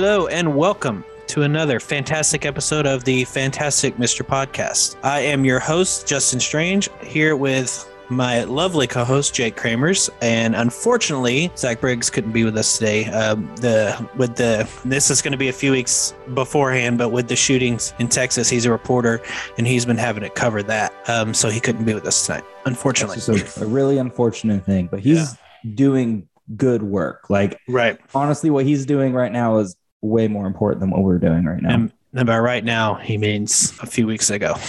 Hello and welcome to another fantastic episode of the Fantastic Mr. Podcast. I am your host, Justin Strange, here with my lovely co-host Jake Kramers, and unfortunately, Zach Briggs couldn't be with us today. Um, the with the this is going to be a few weeks beforehand, but with the shootings in Texas, he's a reporter, and he's been having to cover that. Um, so he couldn't be with us tonight, unfortunately. It's a, a really unfortunate thing, but he's doing good work. Like right. honestly, what he's doing right now is way more important than what we're doing right now. And, and by right now, he means a few weeks ago.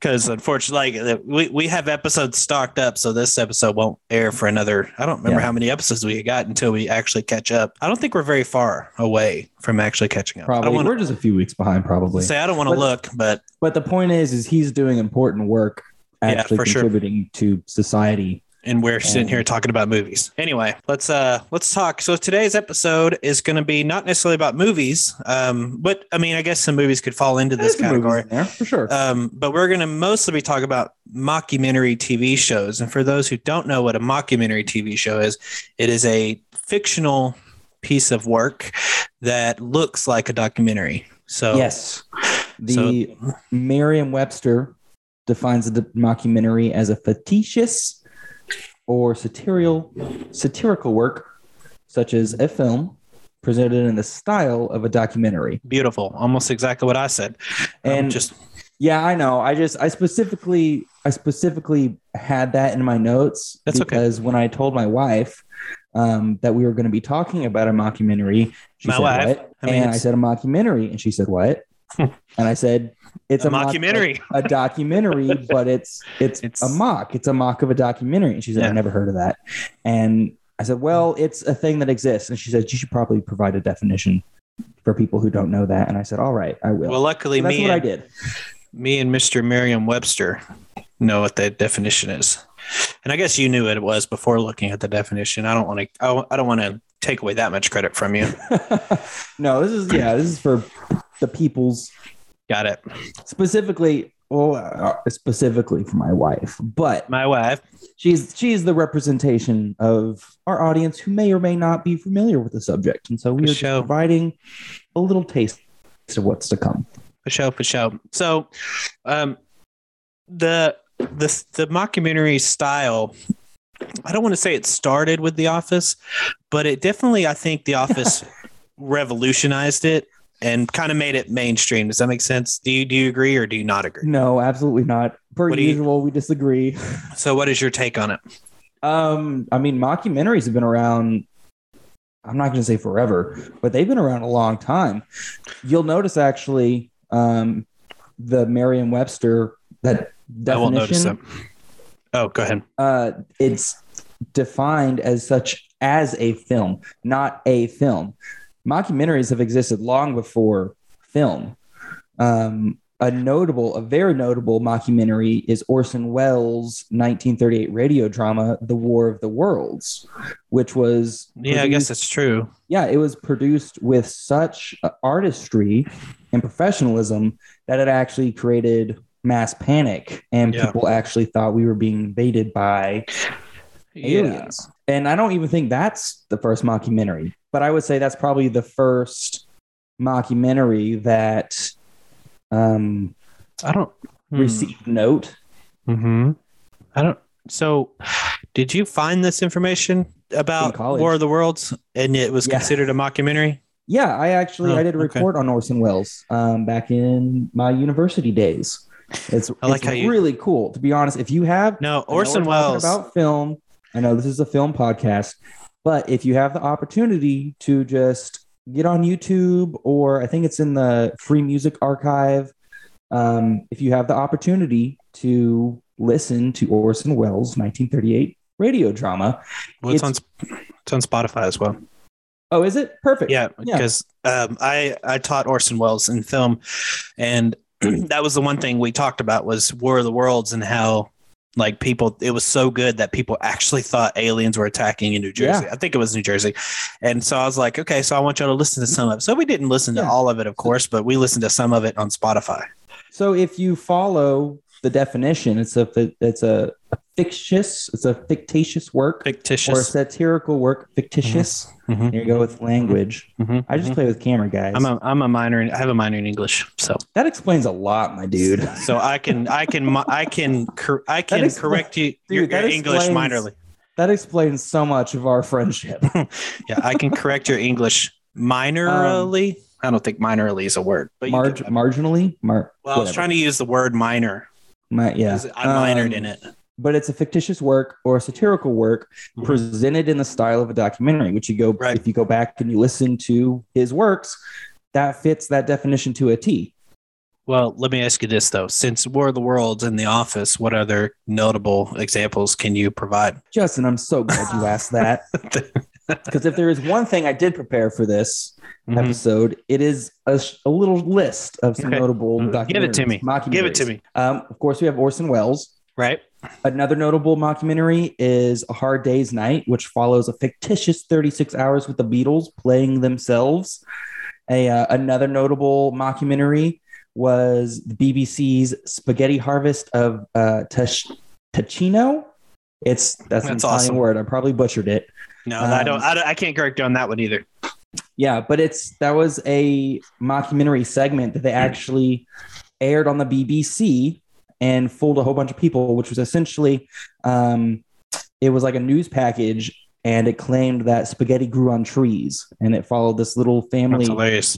Because unfortunately, like, uh, we, we have episodes stocked up, so this episode won't air for another. I don't remember Yeah. how many episodes we got until we actually catch up. I don't think we're very far away from actually catching up. Probably want we're just a few weeks behind, probably. say I don't want to look, but But the point is, is he's doing important work, Yeah, actually sure. contributing to society. And we're sitting Um, here talking about movies. Anyway, let's uh let's talk. So today's episode is going to be not necessarily about movies, um, but I mean, I guess some movies could fall into this There's some movies category. there for sure. Um, but we're going to mostly be talking about mockumentary TV shows. And for those who don't know what a mockumentary TV show is, it is a fictional piece of work that looks like a documentary. So yes, the Merriam-Webster defines a mockumentary as a fictitious or satirical satirical work, such as a film presented in the style of a documentary. beautiful, almost exactly what I said. And And just Yeah, I know. I just I specifically I specifically had that in my notes That's okay. because when I told my wife um, that we were going to be talking about a mockumentary, she My said wife? what? I mean, and I said a mockumentary, and she said what? and I said it's a a, mock- mockumentary. a, documentary, but it's, it's It's- a mock. It's a mock of a documentary. And she said Yeah. I never heard of that. And I said, well, it's a thing that exists. And she said you should probably provide a definition for people who don't know that. And I said, all right, I will. Well, luckily, So that's me what I and, did. me and Mr. Merriam Webster know what that definition is. And I guess you knew what it was before looking at the definition. I don't want to. I I don't want to take away that much credit from you. no, this is yeah, this is for the people's Got it. specifically. Well, uh, specifically for my wife, but My wife. she's she's the representation of our audience who may or may not be familiar with the subject, and so we For are sure. providing a little taste of what's to come. For sure, for sure. So, um, the the the mockumentary style. I don't want to say it started with The Office, but it definitely, I think, The Office revolutionized it and kind of made it mainstream. Does that make sense? Do you do you agree or do you not agree? No, absolutely not. Per What do you- usual, we disagree. So, what is your take on it? Um, I mean, mockumentaries have been around. I'm not going to say forever, but they've been around a long time. You'll notice actually, um, the Merriam-Webster that I won't notice them. definition. Oh, go ahead. Uh, it's defined as such as a film, not a film. Mockumentaries have existed long before film. Um, a notable, a very notable mockumentary is Orson Welles' 1938 radio drama, The War of the Worlds, which was Yeah, I guess produced- that's true. yeah, it was produced with such uh, artistry and professionalism that it actually created mass panic, and Yeah. people actually thought we were being invaded by Yeah. aliens. And I don't even think that's the first mockumentary, but I would say that's probably the first mockumentary that um, I don't hmm. received note. Mm-hmm. I don't. So, did you find this information about college. War of the Worlds, and it was Yeah. considered a mockumentary? Yeah, I actually Oh, I did a okay. report on Orson Welles um, back in my university days. It's, I like it's how you- really cool. To be honest, if you have No, Orson Welles. about film. I know this is a film podcast, but if you have the opportunity to just get on YouTube or I think it's in the Free Music Archive, um, if you have the opportunity to listen to Orson Welles' 1938 radio drama. well, it's, on it's- Sp- it's on Spotify as well. Oh, is it perfect? Yeah, Yeah. because um, I I taught Orson Welles in film, and that was the one thing we talked about was War of the Worlds and how like people it was so good that people actually thought aliens were attacking in New Jersey. I think it was New Jersey. And so I was like, okay, so I want y'all to listen to some of it. So we didn't listen to Yeah. all of it, of course, but we listened to some of it on Spotify. So if you follow the definition, it's a it's a fictitious. It's a fictitious work fictitious or satirical work. Fictitious. Mhm. Here you go with language. Mhm. I just play with camera, guys. I'm a I'm a minor. In, I have a minor in English, so that explains a lot, my dude. so I can I can I can cor- I can expla- correct you your, Dude, that your English explains- minorly. That explains so much of our friendship. Yeah, I can correct your English minorly. I don't think minorly is a word, but can- marginally, Mar- well, I was trying to use the word minor. My, yeah, I minored Um, in it. But it's a fictitious work or a satirical work Mhm. presented in the style of a documentary. Which you go Right. if you go back and you listen to his works, that fits that definition to a T. Well, let me ask you this though: since War of the Worlds and The Office, what other notable examples can you provide? Justin, I'm so glad you asked that because if there is one thing I did prepare for this Mhm. episode, it is a, a little list of some Okay. notable Mm, documentaries. Give it to me. Give it to me. Um, of course, we have Orson Welles. Right. Another notable mockumentary is A Hard Day's Night, which follows a fictitious 36 hours with the Beatles playing themselves. A, uh, another notable mockumentary was the BBC's Spaghetti Harvest of uh, Ticino. It's that's, an That's Italian awesome. word. I probably butchered it. No, I Um, don't. I, don't- I can't correct you on that one either. Yeah, but it's that was a mockumentary segment that they actually aired on the BBC and fooled a whole bunch of people, which was essentially um, it was like a news package and it claimed that spaghetti grew on trees and it followed this little family,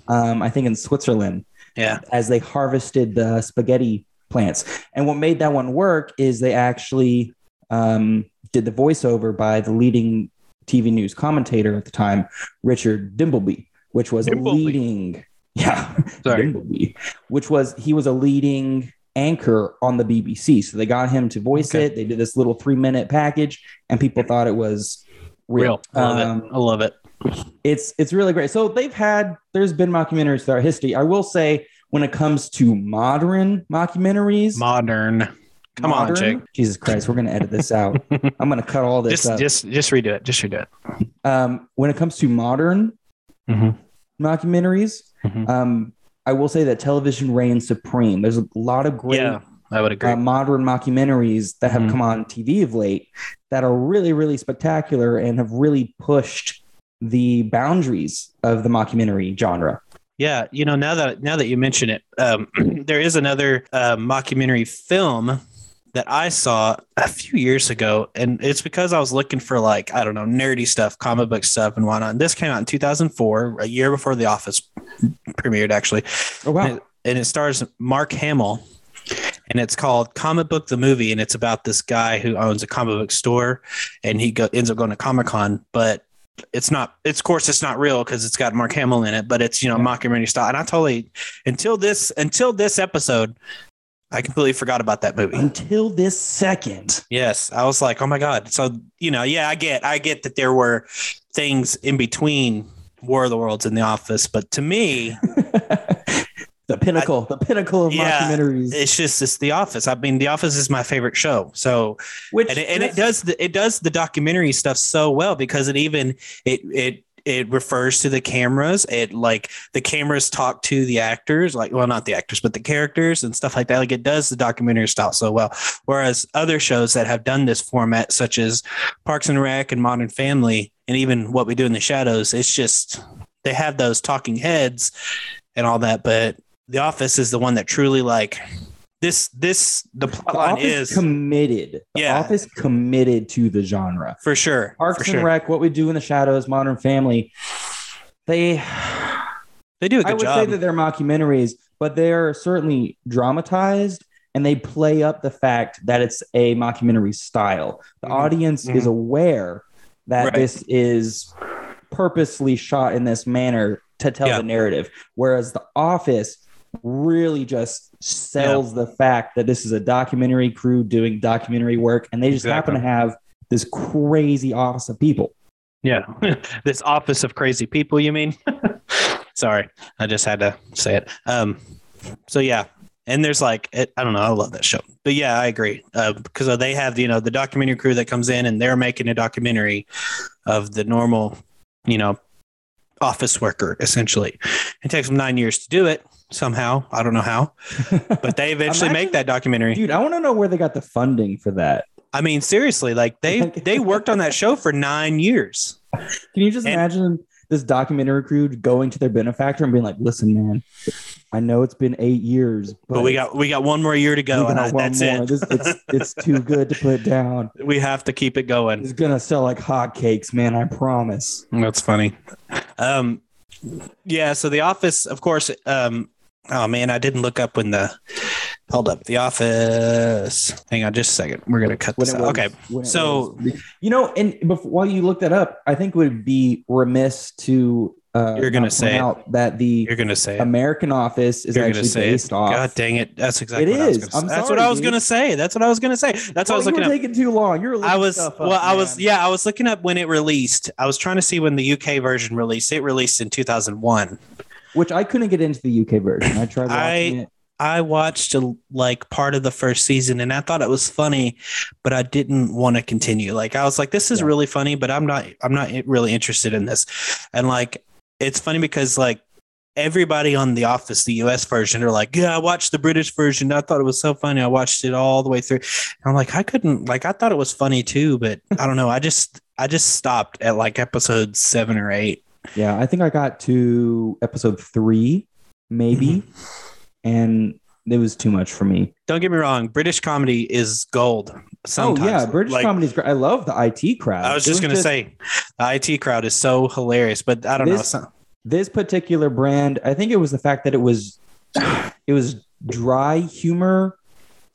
um, I think in Switzerland, Yeah. as they harvested the spaghetti plants. And what made that one work is they actually um, did the voiceover by the leading TV news commentator at the time, Richard Dimbleby, which was Dimbleby. a leading, yeah, Sorry. Dimbleby, which was he was a leading anchor on the BBC. So they got him to voice Okay. it. They did this little three minute package, and people thought it was real. Real. I love Um, it. I love it. it's it's really great. So they've had there's been mockumentaries throughout history. I will say when it comes to modern mockumentaries, Modern. Come on, Jake. Jesus Christ, we're gonna edit this out. I'm gonna cut all this Just, up. just, just redo it. Just redo it. um, when it comes to modern Mhm. mockumentaries, Mhm. um, I will say that television reigns supreme. There's a lot of great Yeah, I would agree. uh, modern mockumentaries that have Mhm. come on TV of late that are really, really spectacular and have really pushed the boundaries of the mockumentary genre. Yeah, you know, now that now that you mention it, um, there is another uh, mockumentary film that I saw a few years ago, and it's because I was looking for like I don't know nerdy stuff, comic book stuff, and whatnot. And this came out in 2004, a year before The Office premiered, actually, Oh wow! and, it, and it stars Mark Hamill. And it's called Comic Book the Movie, and it's about this guy who owns a comic book store, and he go, ends up going to Comic Con, but it's not it's of course it's not real because it's got Mark Hamill in it, but it's you know Yeah. mockumentary style. And I totally until this until this episode, I completely forgot about that movie. Until this second, Yes, I was like, oh my god. So you know, yeah, I get I get that there were things in between War of the Worlds and The Office, but to me, the pinnacle, the pinnacle of Yeah, mockumentaries. it's just it's The Office. I mean, The Office is my favorite show. So which and it, and it does the, it does the documentary stuff so well because it even it it it refers to the cameras. It like the cameras talk to the actors like well not the actors but the characters and stuff like that. Like it does the documentary style so well. Whereas other shows that have done this format such as parks and rec and modern family and even what we do in the shadows it's just they have those talking heads and all that but the office is the one that truly like this this the plot is committed. The Yeah. office committed to the genre. for sure Parks for and sure. Rec, What We Do in the Shadows, Modern Family. They, They do a good job. I would job. say that they're mockumentaries, but they're certainly dramatized and they play up the fact that it's a mockumentary style. The Mhm. audience is Mhm. aware that Right. this is purposely shot in this manner to tell Yeah. the narrative, whereas The Office really just sells the fact that this is a documentary crew doing documentary work and they just happen to have this crazy office of people. Yeah. this office of crazy people, you mean? Sorry. I just had to say it. Um, so yeah. And there's like, it, I don't know. I love that show, but yeah, I agree. Uh, because they have, you know, the documentary crew that comes in and they're making a documentary of the normal, you know, office worker essentially. It takes them nine years to do it somehow. I don't know how, but they eventually make that documentary. Dude, I want to know where they got the funding for that. I mean, seriously, like they they worked on that show for nine years. Can you just And- imagine this documentary crew going to their benefactor and being like, "Listen, man, I know it's been eight years, but, But we got we got one more year to go, and I, that's more. it. This, it's it's too good to put down. we have to keep it going. It's gonna sell like hotcakes, man. I promise." That's funny. Um, yeah. So The Office, of course. Um, oh man, I didn't look up when the. Hold up, The Office. Hang on, just a second. We're gonna cut this out. was- Okay. so- was- you know, and before, while you look that up, I think it would be remiss to uh, You're gonna say out that the You're gonna say it. American Office is You're actually based it. off. God dang it! That's exactly It what I was is. gonna say. That's sorry, what I was gonna say. That's what I was gonna say. That's what I was looking were taking too long. You're I was well. I was yeah. yeah. I was looking up when it released. I was trying to see when the UK version released. It released in 2001. Which I couldn't get into the UK version. I tried watching I- it. I watched a, like part of the first season and I thought it was funny, but I didn't want to continue. Like I was like, this is Yeah. really funny, but I'm not. I'm not really interested in this. And like, it's funny because like everybody on the Office, the US version, are like, yeah, I watched the British version. I thought it was so funny. I watched it all the way through. And I'm like, I couldn't. Like, I thought it was funny too, but I don't know. I just I just stopped at like episode seven or eight. Yeah, I think I got to episode three, maybe, Mm-hmm. and it was too much for me. Don't get me wrong, British comedy is gold. Sometimes. Oh yeah, British Like, comedy is great. I love the IT crowd. I was just gonna say, the IT crowd is so hilarious, but I don't know. This- some- this particular brand. I think it was the fact that it was it was dry humor.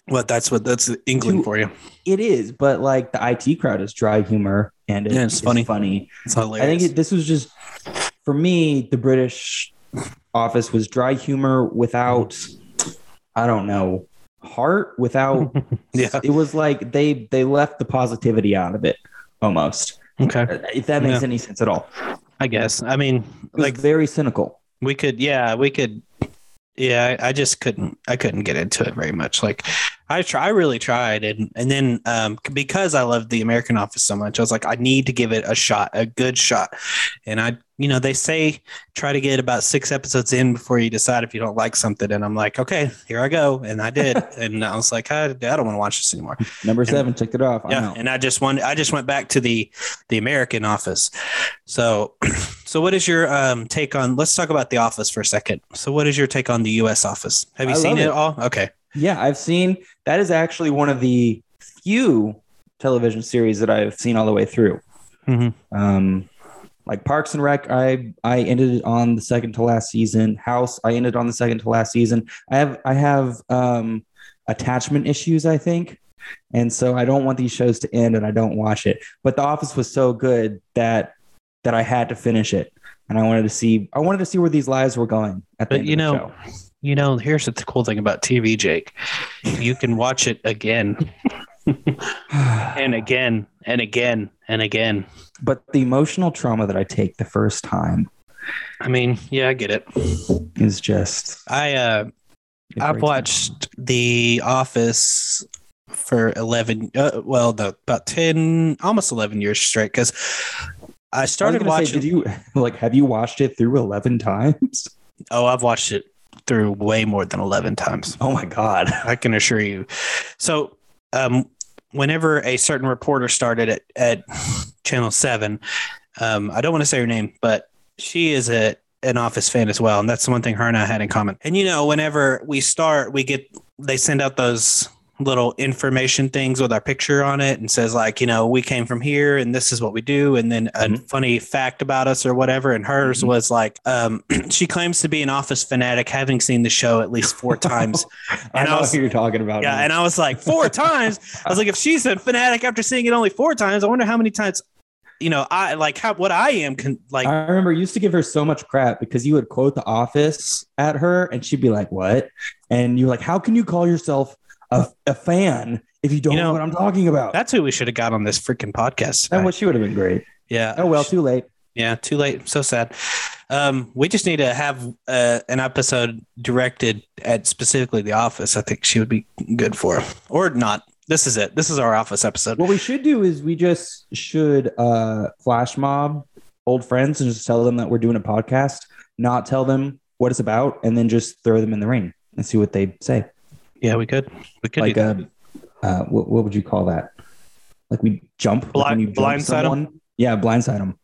What that's what that's England Too- for you. It is, but like the IT crowd is dry humor, and it- Yeah, it's funny. Funny. It's hilarious. I think it, this was just for me. The British Office was dry humor without, I don't know, heart. Without, yeah. it was like they they left the positivity out of it almost. Okay. If that makes Yeah. any sense at all, I guess. I mean, like very cynical. we could. Yeah, we could. Yeah, I I just couldn't. I couldn't get into it very much. Like, I try. I really tried, and and then um because I loved the American Office so much, I was like, I need to give it a shot, a good shot. And I, you know, they say try to get about six episodes in before you decide if you don't like something. And I'm like, okay, here I go, and I did, and I was like, I, I don't want to watch this anymore. Number seven, checked it off. I yeah know. and i just went i just went back to the the american office so so what is your um take on let's talk about the office for a second so what is your take on the us office have you I seen it it. all okay Yeah, I've seen that is actually one of the few television series that I've seen all the way through. Mhm. Um, like Parks and Rec, I I ended on the second to last season. House, I ended on the second to last season. I have I have um, attachment issues, I think, and so I don't want these shows to end, and I don't watch it. But The Office was so good that that I had to finish it, and I wanted to see I wanted to see where these lives were going. At the But end you of the know, you know here's the cool thing about tv jake you can watch it again and again and again and again but the emotional trauma that I take the first time i mean yeah i get it is just. I uh I've watched The Office for 11, uh, well, the, about 10, almost 11 years straight because I started I watching. Say, did you like? Have you watched it through eleven times? oh, I've watched it through way more than 11 times. Oh my god! I can assure you. So, um, whenever a certain reporter started at, at Channel 7, um, I don't want to say her name, but she is a an Office fan as well, and that's the one thing her and I had in common. And you know, whenever we start, we get they send out those little information things with our picture on it and says like you know we came from here and this is what we do and then a Mhm. funny fact about us or whatever and hers Mhm. was like um she claims to be an office fanatic having seen the show at least four times I And I know was- who you're talking about. yeah, man. and I was like, four times. I was like, if she's a fanatic after seeing it only four times, I wonder how many times, you know, I like how what I am can like. I remember you used to give her so much crap because you would quote The Office at her, and she'd be like, "What?" And you're like, "How can you call yourself a, a fan if you don't You know, know what I'm talking about?" that's who we should have got on this freaking podcast. That she would have been great. yeah. Oh well, too late. Yeah, too late. So sad. Um, we just need to have uh, an episode directed at specifically The Office. I think she would be good for, or not. This is it. This is our Office episode. What we should do is we just should uh, flash mob old friends and just tell them that we're doing a podcast, not tell them what it's about, and then just throw them in the ring and see what they say. Yeah, we could. We could. Like a, uh, what, what would you call that? Like we jump, like Blind- when you jump someone. Yeah, blindside them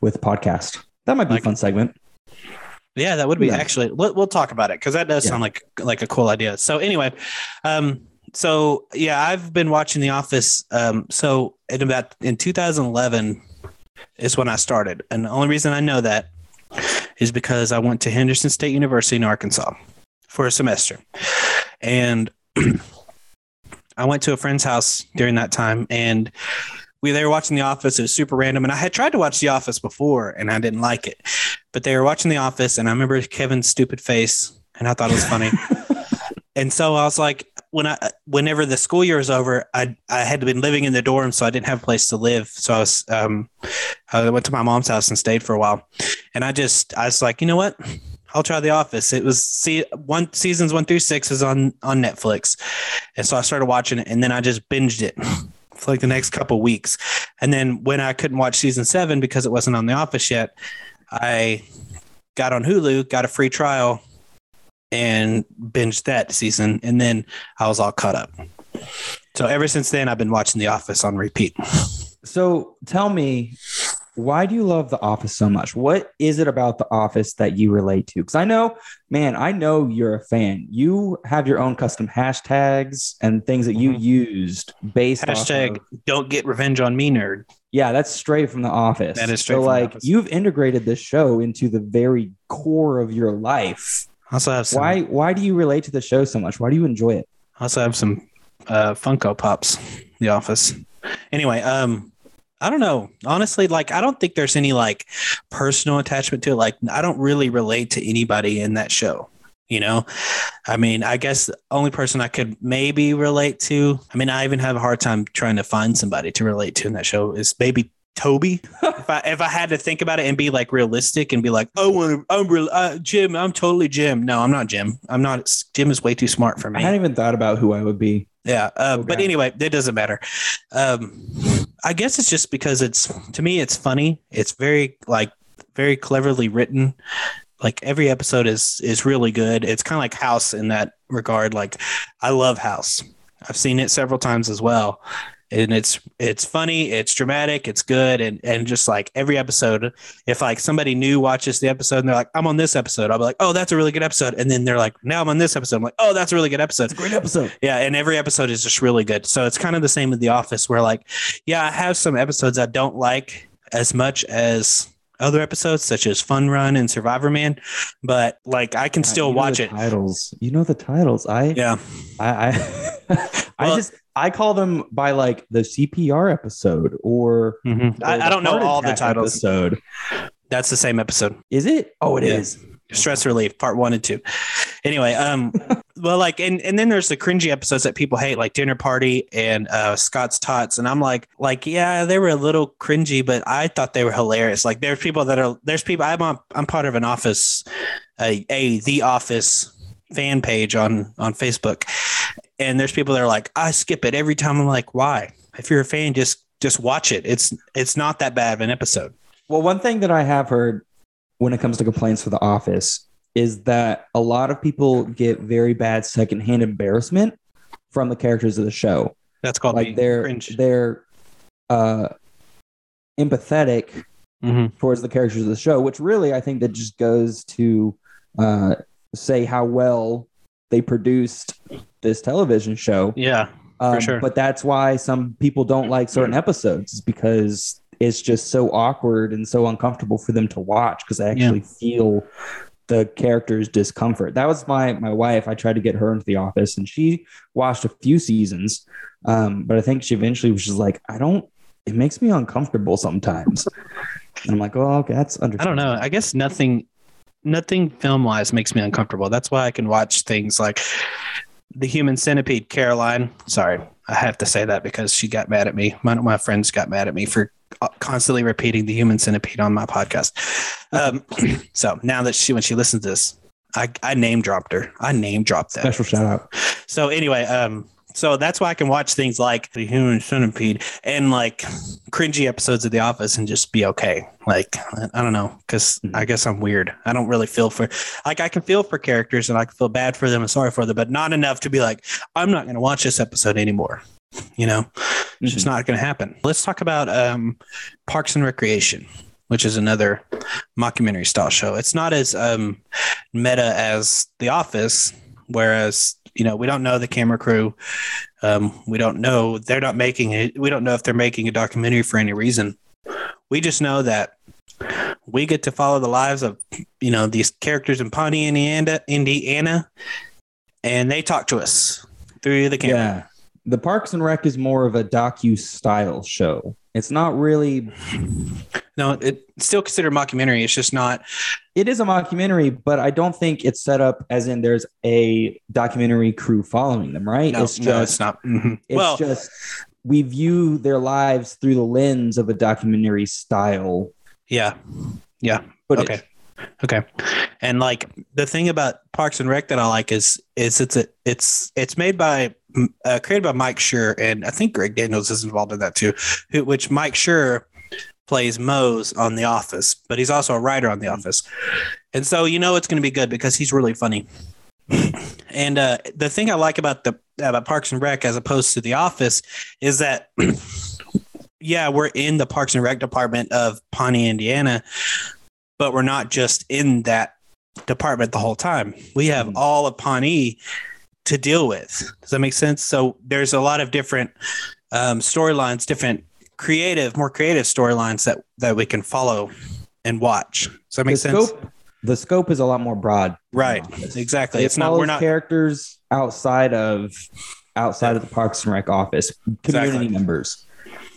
with podcast. That might be Like- a fun segment. Yeah, that would be Yeah. actually. We'll, we'll talk about it because that does Yeah. sound like like a cool idea. So anyway, um, so yeah, I've been watching The Office. Um, so in about in 2011 is when I started, and the only reason I know that is because I went to Henderson State University in Arkansas for a semester, and I went to a friend's house during that time, and we they were watching The Office. It was super random, and I had tried to watch The Office before, and I didn't like it. But they were watching The Office, and I remember Kevin's stupid face, and I thought it was funny. and so I was like, when I whenever the school year was over, I I had been living in the dorm, so I didn't have a place to live. So I was um I went to my mom's house and stayed for a while, and I just I was like, you know what. I'll try The Office. It was see one seasons one through six is on on Netflix, and so I started watching it, and then I just binged it for like the next couple weeks. And then when I couldn't watch season seven because it wasn't on The Office yet, I got on Hulu, got a free trial, and binged that season. And then I was all caught up. So ever since then, I've been watching The Office on repeat. So tell me, why do you love The Office so much? What is it about The Office that you relate to? Because I know, man, I know you're a fan. You have your own custom hashtags and things that you Mhm. used based Hashtag of, don't get revenge on me, nerd. yeah, that's straight from The Office. That is straight so from The like you've integrated this show into the very core of your life. Also have some, Why why do you relate to the show so much? Why do you enjoy it? I also have some uh, Funko Pops, The Office. Anyway, um, I don't know. Honestly, like I don't think there's any like personal attachment to it. Like I don't really relate to anybody in that show. You know, I mean, I guess the only person I could maybe relate to. I mean, I even have a hard time trying to find somebody to relate to in that show. Is maybe Toby. if I if I had to think about it and be like realistic and be like, oh, I'm real, uh, Jim. I'm totally Jim. No, I'm not Jim. I'm not. Jim is way too smart for me. I hadn't even thought about who I would be. Yeah, uh, but anyway, it doesn't matter. Um, I guess it's just because it's to me it's funny. It's very like very cleverly written. Like every episode is is really good. It's kind of like House in that regard. Like I love House. I've seen it several times as well. And it's it's funny, it's dramatic, it's good, and and just like every episode, if like somebody new watches the episode and they're like, I'm on this episode, I'll be like, oh, that's a really good episode, and then they're like, now I'm on this episode, I'm like, oh, that's a really good episode. It's a great episode. Yeah, and every episode is just really good. So it's kind of the same with The Office, where like, yeah, I have some episodes I don't like as much as other episodes, such as Fun Run and Survivor Man, but like I can still You know watch it. Titles. You know the titles. I Yeah, I I, I Well- just I call them by like the CPR episode or Mhm. or I, I don't know all the attack titles. Episode. That's the same episode. Is it? Oh, it is. Yeah. Stress relief, part one and two. Anyway, um, well, like, and and then there's the cringy episodes that people hate, like Dinner Party and uh, Scott's Tots, and I'm like, like, yeah, they were a little cringy, but I thought they were hilarious. Like, there's people that are, there's people. I'm on, I'm part of an Office, a, a The Office fan page on on Facebook, and there's people that are like, I skip it every time. I'm like, why? If you're a fan, just just watch it. It's it's not that bad of an episode. Well, one thing that I have heard when it comes to complaints for The Office is that a lot of people get very bad secondhand embarrassment from the characters of the show. That's called like they're cringe. they're uh, empathetic Mhm. towards the characters of the show, which really I think that just goes to uh, say how well they produced this television show. Yeah, Um, sure. But that's why some people don't like certain episodes is because it's just so awkward and so uncomfortable for them to watch because I actually feel the character's discomfort. That was my my wife. I tried to get her into the office and she watched a few seasons. Um, but I think she eventually was just like, I don't it makes me uncomfortable sometimes. And I'm like, oh, okay, that's I don't know. I guess nothing, nothing film wise makes me uncomfortable. That's why I can watch things like the Human Centipede. Caroline, sorry, I have to say that because she got mad at me. My my friends got mad at me for uh, constantly repeating the Human Centipede on my podcast. Um, so now that she, when she listens to this, I I name dropped her. I name dropped that. Special shout out. So anyway, um, so that's why I can watch things like the Human Centipede and like cringy episodes of The Office and just be okay. Like I don't know, because Mhm. I guess I'm weird. I don't really feel for like I can feel for characters and I can feel bad for them and sorry for them, but not enough to be like I'm not going to watch this episode anymore. You know. It's just Mhm. not going to happen. Let's talk about um, Parks and Recreation, which is another mockumentary style show. It's not as um, meta as The Office, whereas you know we don't know the camera crew. Um, we don't know they're not making it. We don't know if they're making a documentary for any reason. We just know that we get to follow the lives of you know these characters in Pawnee, Indiana, Indiana, and they talk to us through the camera. Yeah. The Parks and Rec is more of a docu style show. It's not really No, it's still considered mockumentary. It's just not. it is a mockumentary, but I don't think it's set up as in there's a documentary crew following them, right? No, it's just no, it's not. Mhm. it's well, just we view their lives through the lens of a documentary style yeah, yeah. footage. Okay. Okay. And like the thing about Parks and Rec that I like is is it's a, it's it's made by uh, created by Mike Schur and I think Greg Daniels is involved in that too. Who, which Mike Schur plays Mose on The Office, but he's also a writer on The Office, and so you know it's going to be good because he's really funny. And uh, the thing I like about the about Parks and Rec as opposed to The Office is that yeah, we're in the Parks and Rec department of Pawnee, Indiana, but we're not just in that department the whole time. We have Mhm. all of Pawnee to deal with. Does that make sense? So there's a lot of different um, storylines, different creative, more creative storylines that that we can follow and watch. Does that The make sense? scope the scope is a lot more broad. Right. Exactly. It It's not. We're not. characters outside of outside of the Parks and Rec office, community Exactly. members.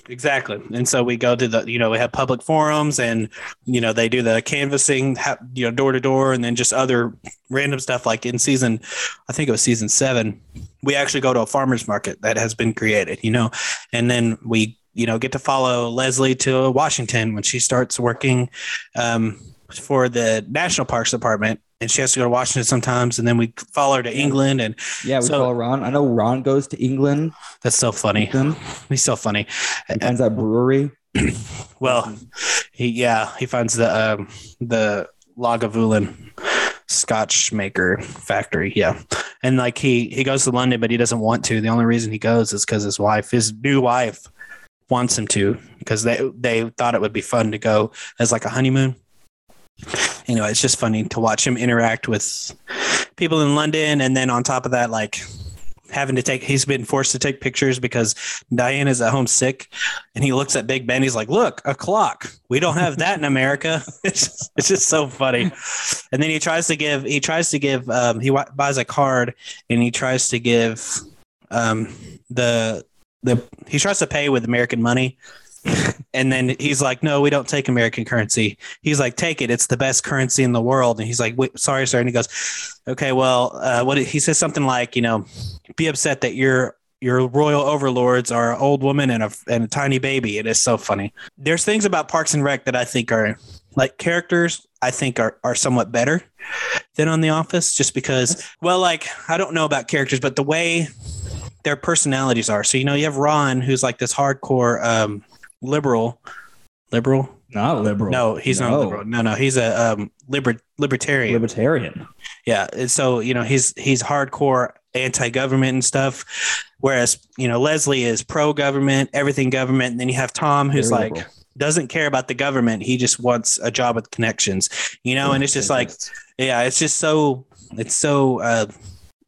Exactly. And so we go to the, you know, we have public forums and, you know, they do the canvassing, you know, door to door and then just other random stuff like in season, I think it was season seven, we actually go to a farmer's market that has been created, you know, and then we, you know, get to follow Leslie to Washington when she starts working um, for the National Parks Department. And she has to go to Washington sometimes. And then we follow her to England. And Yeah, we So- follow Ron. I know Ron goes to England. that's so funny. He's so funny. He finds that brewery. Well, he yeah, he finds the um the Lagavulin Scotch maker factory. Yeah. And like he he goes to London, but he doesn't want to. The only reason he goes is because his wife, his new wife, wants him to, because they they thought it would be fun to go as like a honeymoon. Anyway, it's just funny to watch him interact with people in London and then on top of that, like having to take he's been forced to take pictures because Diane is at home sick and he looks at Big Ben. He's like, "Look, a clock. We don't have that in America." It's just, it's just so funny. And then he tries to give he tries to give um, he wa- buys a card and he tries to give um, the the he tries to pay with American money. And then he's like, "No, we don't take American currency." He's like, "Take it. It's the best currency in the world." And he's like, "Sorry, sir." And he goes, "Okay, well, uh, what?" He says something like, "You know, be upset that your your royal overlords are an old woman and a and a tiny baby. It is so funny. There's things about Parks and Rec that I think are like characters. I think are are somewhat better than on The Office, just because. Well, like I don't know about characters, but the way their personalities are. So you know, you have Ron, who's like this hardcore um, liberal. Liberal? Not liberal. No, he's not liberal. No, no, he's a um, liber- libertarian. Libertarian. Yeah. and So, you know, he's he's hardcore anti-government and stuff. Whereas, you know, Leslie is pro-government, everything government. And then you have Tom who's Very like liberal. doesn't care about the government. He just wants a job with connections. You know, and it's just like yeah, it's just so it's so uh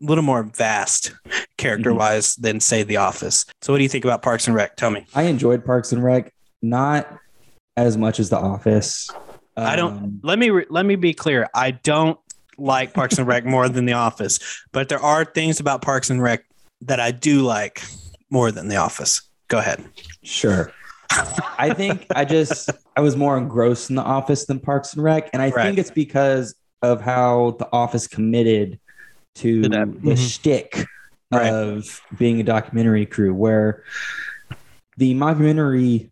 a little more vast character wise than say The Office. So what do you think about Parks and Rec? Tell me. I enjoyed Parks and Rec, not as much as The Office. I don't- Um, Let me re- let me be clear. I don't like Parks and Rec more than The Office, but there are things about Parks and Rec that I do like more than The Office. Go ahead. Sure. I think I just I was more engrossed in the office than Parks and Rec, and I Right. think it's because of how the office committed to To that. the Mhm. shtick Right. of being a documentary crew, where the mockumentary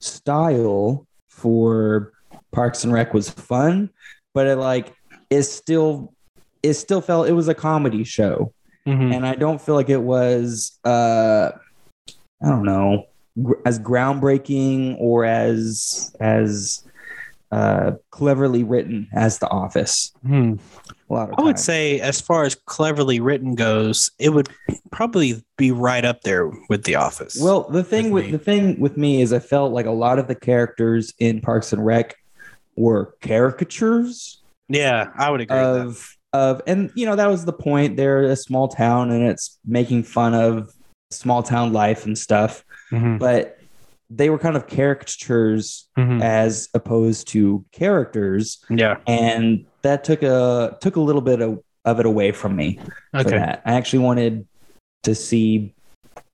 style for Parks and Rec was fun, but it like is still it still felt it was a comedy show Mhm. and I don't feel like it was uh I don't know gr- as groundbreaking or as as uh, cleverly written as The Office. Hmm. A lot of I would say, as far as cleverly written goes, it would probably be right up there with The Office. Well, the thing with with me. the thing with me is I felt like a lot of the characters in Parks and Rec were caricatures yeah, I would agree. with that. of of and you know that was the point. They're a small town and it's making fun of small town life and stuff, Mhm. but they were kind of caricatures Mhm. as opposed to characters, Yeah. and that took a took a little bit of, of it away from me. Okay. I actually wanted to see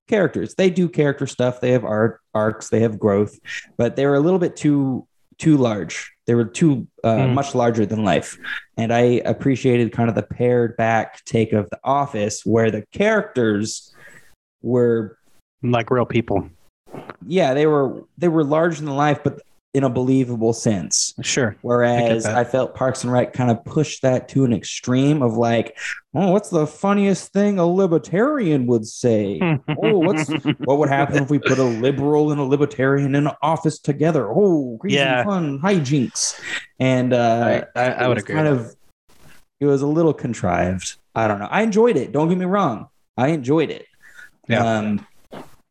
characters. They do character stuff. They have art arcs. They have growth, but they were a little bit too too large. They were too uh, Mm. much larger than life, and I appreciated kind of the pared back take of The Office, where the characters were Like real people. Yeah they were they were larger than life, but in a believable sense. Sure. Whereas that. I felt Parks and Rec kind of pushed that to an extreme of like, oh, what's the funniest thing a libertarian would say? oh, what's what would happen if we put a liberal and a libertarian in an office together? Oh, crazy Yeah. fun hijinks. And uh, I, I, I would agree. Kind of, it was a little contrived. I don't know. I enjoyed it. Don't get me wrong. I enjoyed it. Yeah. Um,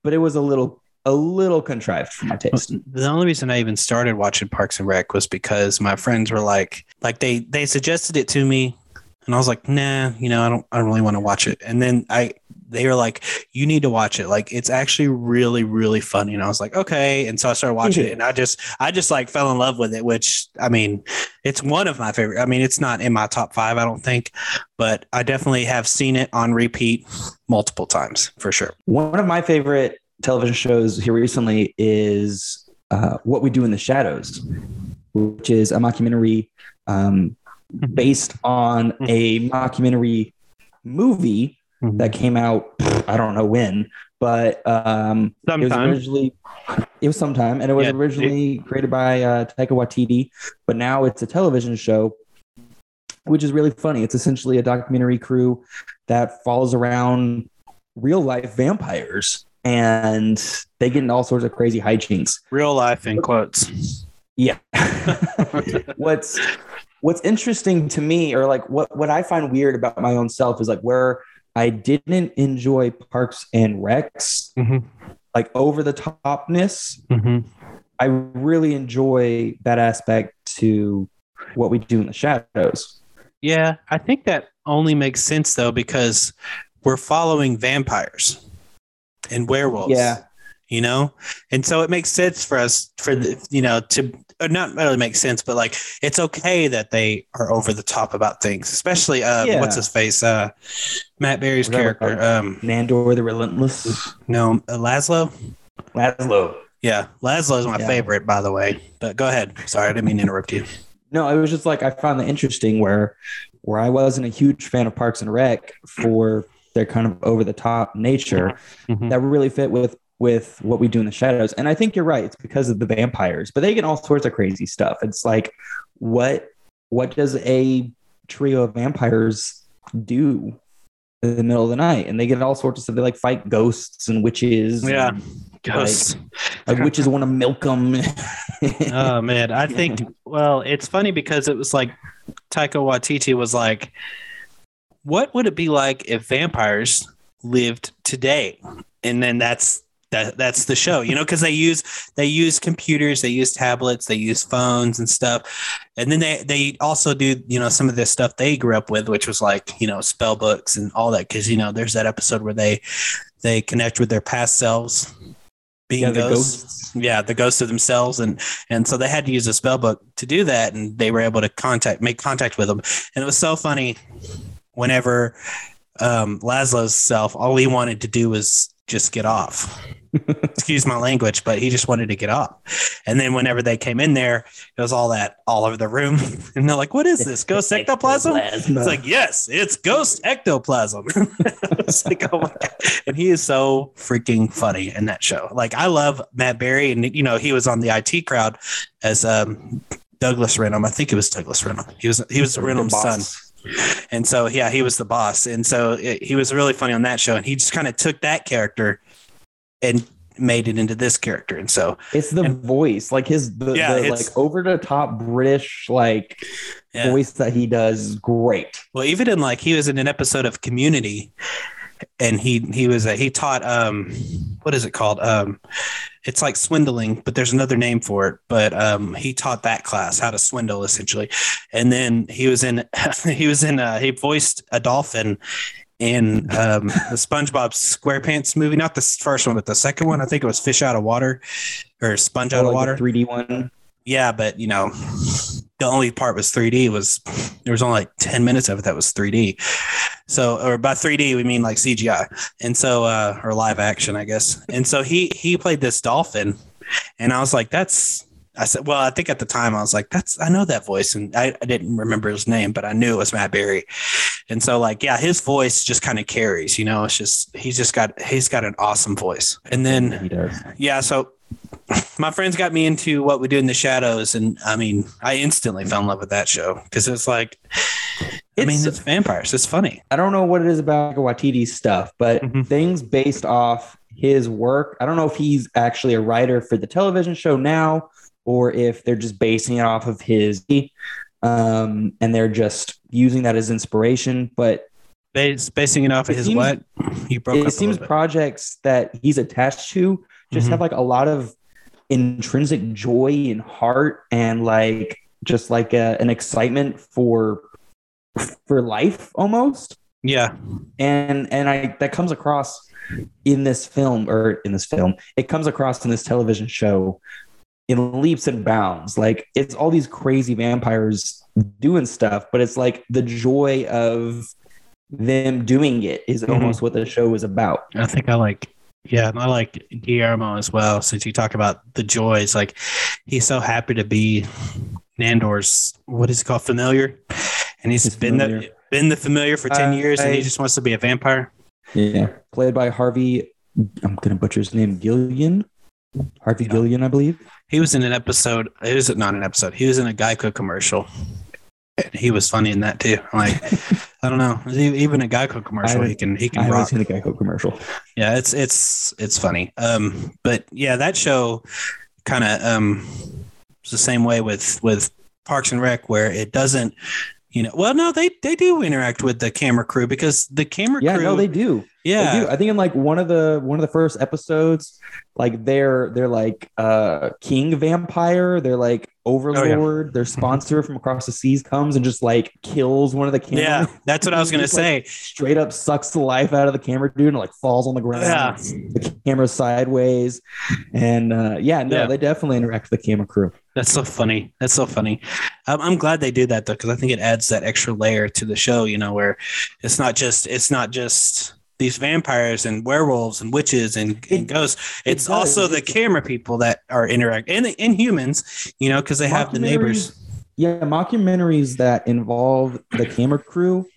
but it was a little, a little contrived for my taste. the only reason I even started watching Parks and Rec was because my friends were like, like they they suggested it to me, and I was like, nah, you know, I don't, I don't really want to watch it. And then I, they were like, you need to watch it. Like it's actually really, really funny. And I was like, okay. And so I started watching it, mhm. and I just, I just like fell in love with it. Which I mean, it's one of my favorite. I mean, it's not in my top five, I don't think, but I definitely have seen it on repeat multiple times for sure. One of my favorite television shows here recently is uh, What We Do in the Shadows, which is a mockumentary um, based on a mockumentary movie that came out, I don't know when, but um, it was Sometime. originally it was sometime, and it was Yeah, originally created by uh, Taika Waititi, but now it's a television show, which is really funny. It's essentially a documentary crew that follows around real life vampires, and they get in all sorts of crazy hijinks. Real life in quotes. Yeah. what's what's interesting to me or like what what I find weird about my own self is like where I didn't enjoy Parks and Recs Mhm. like over the topness. Mhm. I really enjoy that aspect to what we do in the shadows. Yeah, I think that only makes sense though because we're following vampires and werewolves. Yeah. You know? And so it makes sense for us for the you know to not really make sense, but like it's okay that they are over the top about things, especially uh Yeah. what's his face? Uh Matt Berry's character. Um Nandor the Relentless. no uh, Laszlo? Laszlo. Yeah. Laszlo is my Yeah. favorite, by the way. But go ahead. Sorry, I didn't mean to interrupt you. No, it was just like I found it interesting where where I wasn't a huge fan of Parks and Rec for their kind of over the top nature Mhm. that really fit with with what we do in the shadows. And I think you're right. It's because of the vampires, but they get all sorts of crazy stuff. It's like what what does a trio of vampires do in the middle of the night? And they get all sorts of stuff. They like fight ghosts and witches. Yeah. and, Ghosts. like witches want to milk them. oh man, I think well, it's funny because it was like Taika Waititi was like, "What would it be like if vampires lived today?" And then that's that that's the show, you know, because they use they use computers, they use tablets, they use phones and stuff, and then they they also do you know some of the stuff they grew up with, which was like you know spell books and all that. Because you know, there's that episode where they they connect with their past selves, being Yeah, the ghosts ghosts. yeah the ghosts of themselves and and so they had to use a spell book to do that and they were able to contact make contact with them and it was so funny whenever um laszlo's self all he wanted to do was just get off. Excuse my language but he just wanted to get off. And then whenever they came in there it was all that all over the room. And they're like what is this? Ghost ectoplasm? it's like yes it's ghost ectoplasm. It's like, oh my God. and he is so freaking funny in that show. Like i love matt berry and you know he was on the it crowd as um douglas Reynholm i think it was douglas Reynholm he was he was Reynholm's son and so yeah he was the boss and so it, he was really funny on that show and he just kind of took that character and made it into this character. And so It's the And- voice, like his the, Yeah, the like over the top British like Yeah. voice that he does great. Well, even in like he was in an episode of Community, and he he was a, he taught um what is it called um it's like swindling, but there's another name for it. But um he taught that class how to swindle essentially, and then he was in he was in uh, he voiced a dolphin in um the SpongeBob SquarePants movie, not the first one, but the second one. I think it was Fish Out of Water or Sponge Out of Water. Three D one. Yeah, but you know, the only part was 3D was there was only like 10 minutes of it that was 3D. So or by 3D we mean like CGI. And so uh or live action, I guess. And so he he played this dolphin and I was like that's I said, well, I think at the time I was like, that's I know that voice, and I, I didn't remember his name, but I knew it was Matt Berry, and so like, yeah, his voice just kind of carries, you know. It's just he's just got he's got an awesome voice, and then yeah, so my friends got me into what we do in the shadows, and I mean, I instantly fell in love with that show because it's like, I mean, It's- vampires. It's funny. I don't know what it is about Waititi's stuff, but Mhm. things based off his work. I don't know if he's actually a writer for the television show now, or if they're just basing it off of his, um, and they're just using that as inspiration. But Bas- basing it off of his seems- what? You broke it up. seems a little bit. projects that he's attached to just Mhm. have like a lot of intrinsic joy and heart and like just like a, an excitement for for life almost yeah, and and i that comes across in this film or in this film it comes across in this television show in leaps and bounds like it's all these crazy vampires doing stuff but it's like the joy of them doing it is Mhm. almost what the show is about I think I like. Yeah, and I like Guillermo as well. Since you talk about the joys, like he's so happy to be Nandor's what is it called familiar, and he's His been the familiar. been the familiar for ten Uh, years, and he just wants to be a vampire. yeah played by harvey i'm gonna butcher his name gillian harvey Yeah. gillian i believe He was in an episode. It was not an episode. He was in a Geico commercial. And he was funny in that too. Like I don't know, even a Geico commercial, I he can he i can haven't rock. seen the geico commercial Yeah, it's it's it's funny. Um, but yeah, that show kind of um it's the same way with with Parks and Rec, where it doesn't. You know, well, no, they they do interact with the camera crew because the camera yeah crew. no they do yeah, They do. I think in like one of the one of the first episodes, like they're they're like uh king vampire, they're like overlord, their sponsor from across the seas comes and just like kills one of the camera. yeah, that's what I was gonna Just, like, say. Straight up sucks the life out of the camera dude and like falls on the ground. Yeah. The camera sideways. And uh yeah, no, Yeah. they definitely interact with the camera crew. That's so funny. That's so funny. I'm, I'm glad they do that though, because I think it adds that extra layer to the show. You know, where it's not just it's not just these vampires and werewolves and witches and, and ghosts. It's does. also the camera people that are interact and and humans. You know, because they have the neighbors. Yeah, mockumentaries that involve the camera crew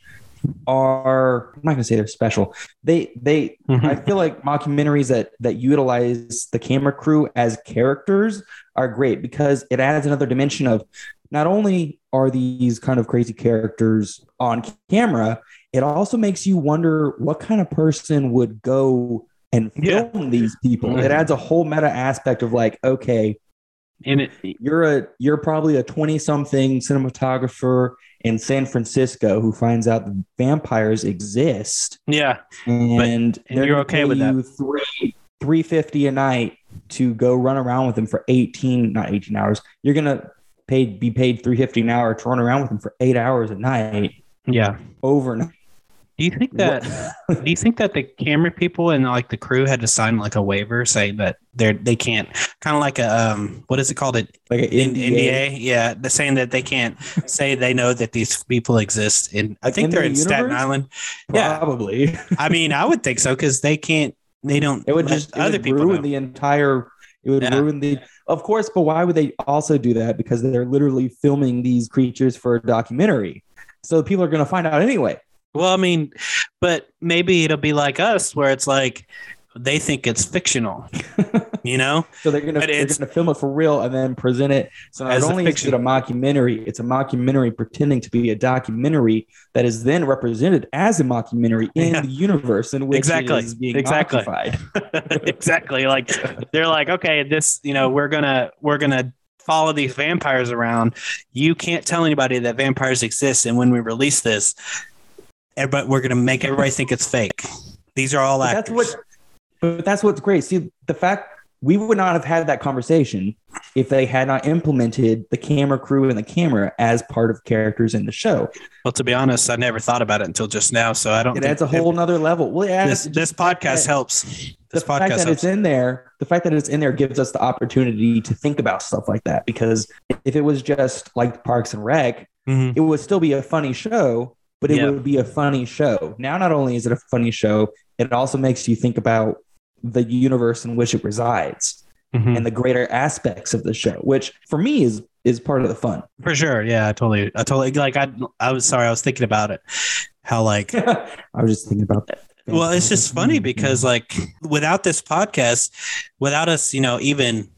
are I'm not gonna say they're special. They they Mhm. I feel like mockumentaries that that utilize the camera crew as characters are great because it adds another dimension of not only are these kind of crazy characters on camera, it also makes you wonder what kind of person would go and Yeah. film these people. It mm-hmm. adds a whole meta aspect of like, okay, And it, you're a you're probably a 20 something cinematographer in San Francisco who finds out that vampires exist yeah, and, and you're okay with that. three 350 a night to go run around with them for 18 not 18 hours you're gonna pay be paid 350 an hour to run around with them for eight hours a night yeah. overnight Do you think that? do you think that the camera people and like the crew had to sign like a waiver saying that they're they can't kind of like a um what is it called it like an NDA. NDA? Yeah, they're saying that they can't say they know that these people exist. In I think In they're the in Staten universe? Island. Yeah. probably I mean, I would think so because they can't. They don't. it would just other would people ruin know. the entire it would Yeah. ruin the of course but why would they also do that because they're literally filming these creatures for a documentary so people are going to find out anyway Well, I mean, but maybe it'll be like us, where it's like, they think it's fictional. you know, So they're gonna they're gonna film it for real and then present it. So not only is it a mockumentary, it's a mockumentary pretending to be a documentary that is then represented as a mockumentary in Yeah. the universe in which Exactly. it is being Exactly. occupied. exactly. Like they're like, okay, this, you know, we're gonna we're gonna follow these vampires around. You can't tell anybody that vampires exist, and when we release this, everybody we're gonna make everybody think it's fake. These are all But actors. that's what but that's what's great. See, the fact we would not have had that conversation if they had not implemented the camera crew and the camera as part of characters in the show. well, to be honest, I never thought about it until just now, so I don't. It think- adds a whole nother level. Well, This this podcast helps. the This fact podcast that helps. it's in there, the fact that it's in there gives us the opportunity to think about stuff like that. Because if it was just like Parks and Rec, Mhm. it would still be a funny show, but it Yeah. would be a funny show. Now, not only is it a funny show, it also makes you think about the universe in which it resides Mhm. and the greater aspects of the show, which for me is is part of the fun. For sure. Yeah, I totally, I totally like. I, I was sorry, I was thinking about it. How like I was just thinking about that. Well, it's just funny because like without this podcast, without us, you know, even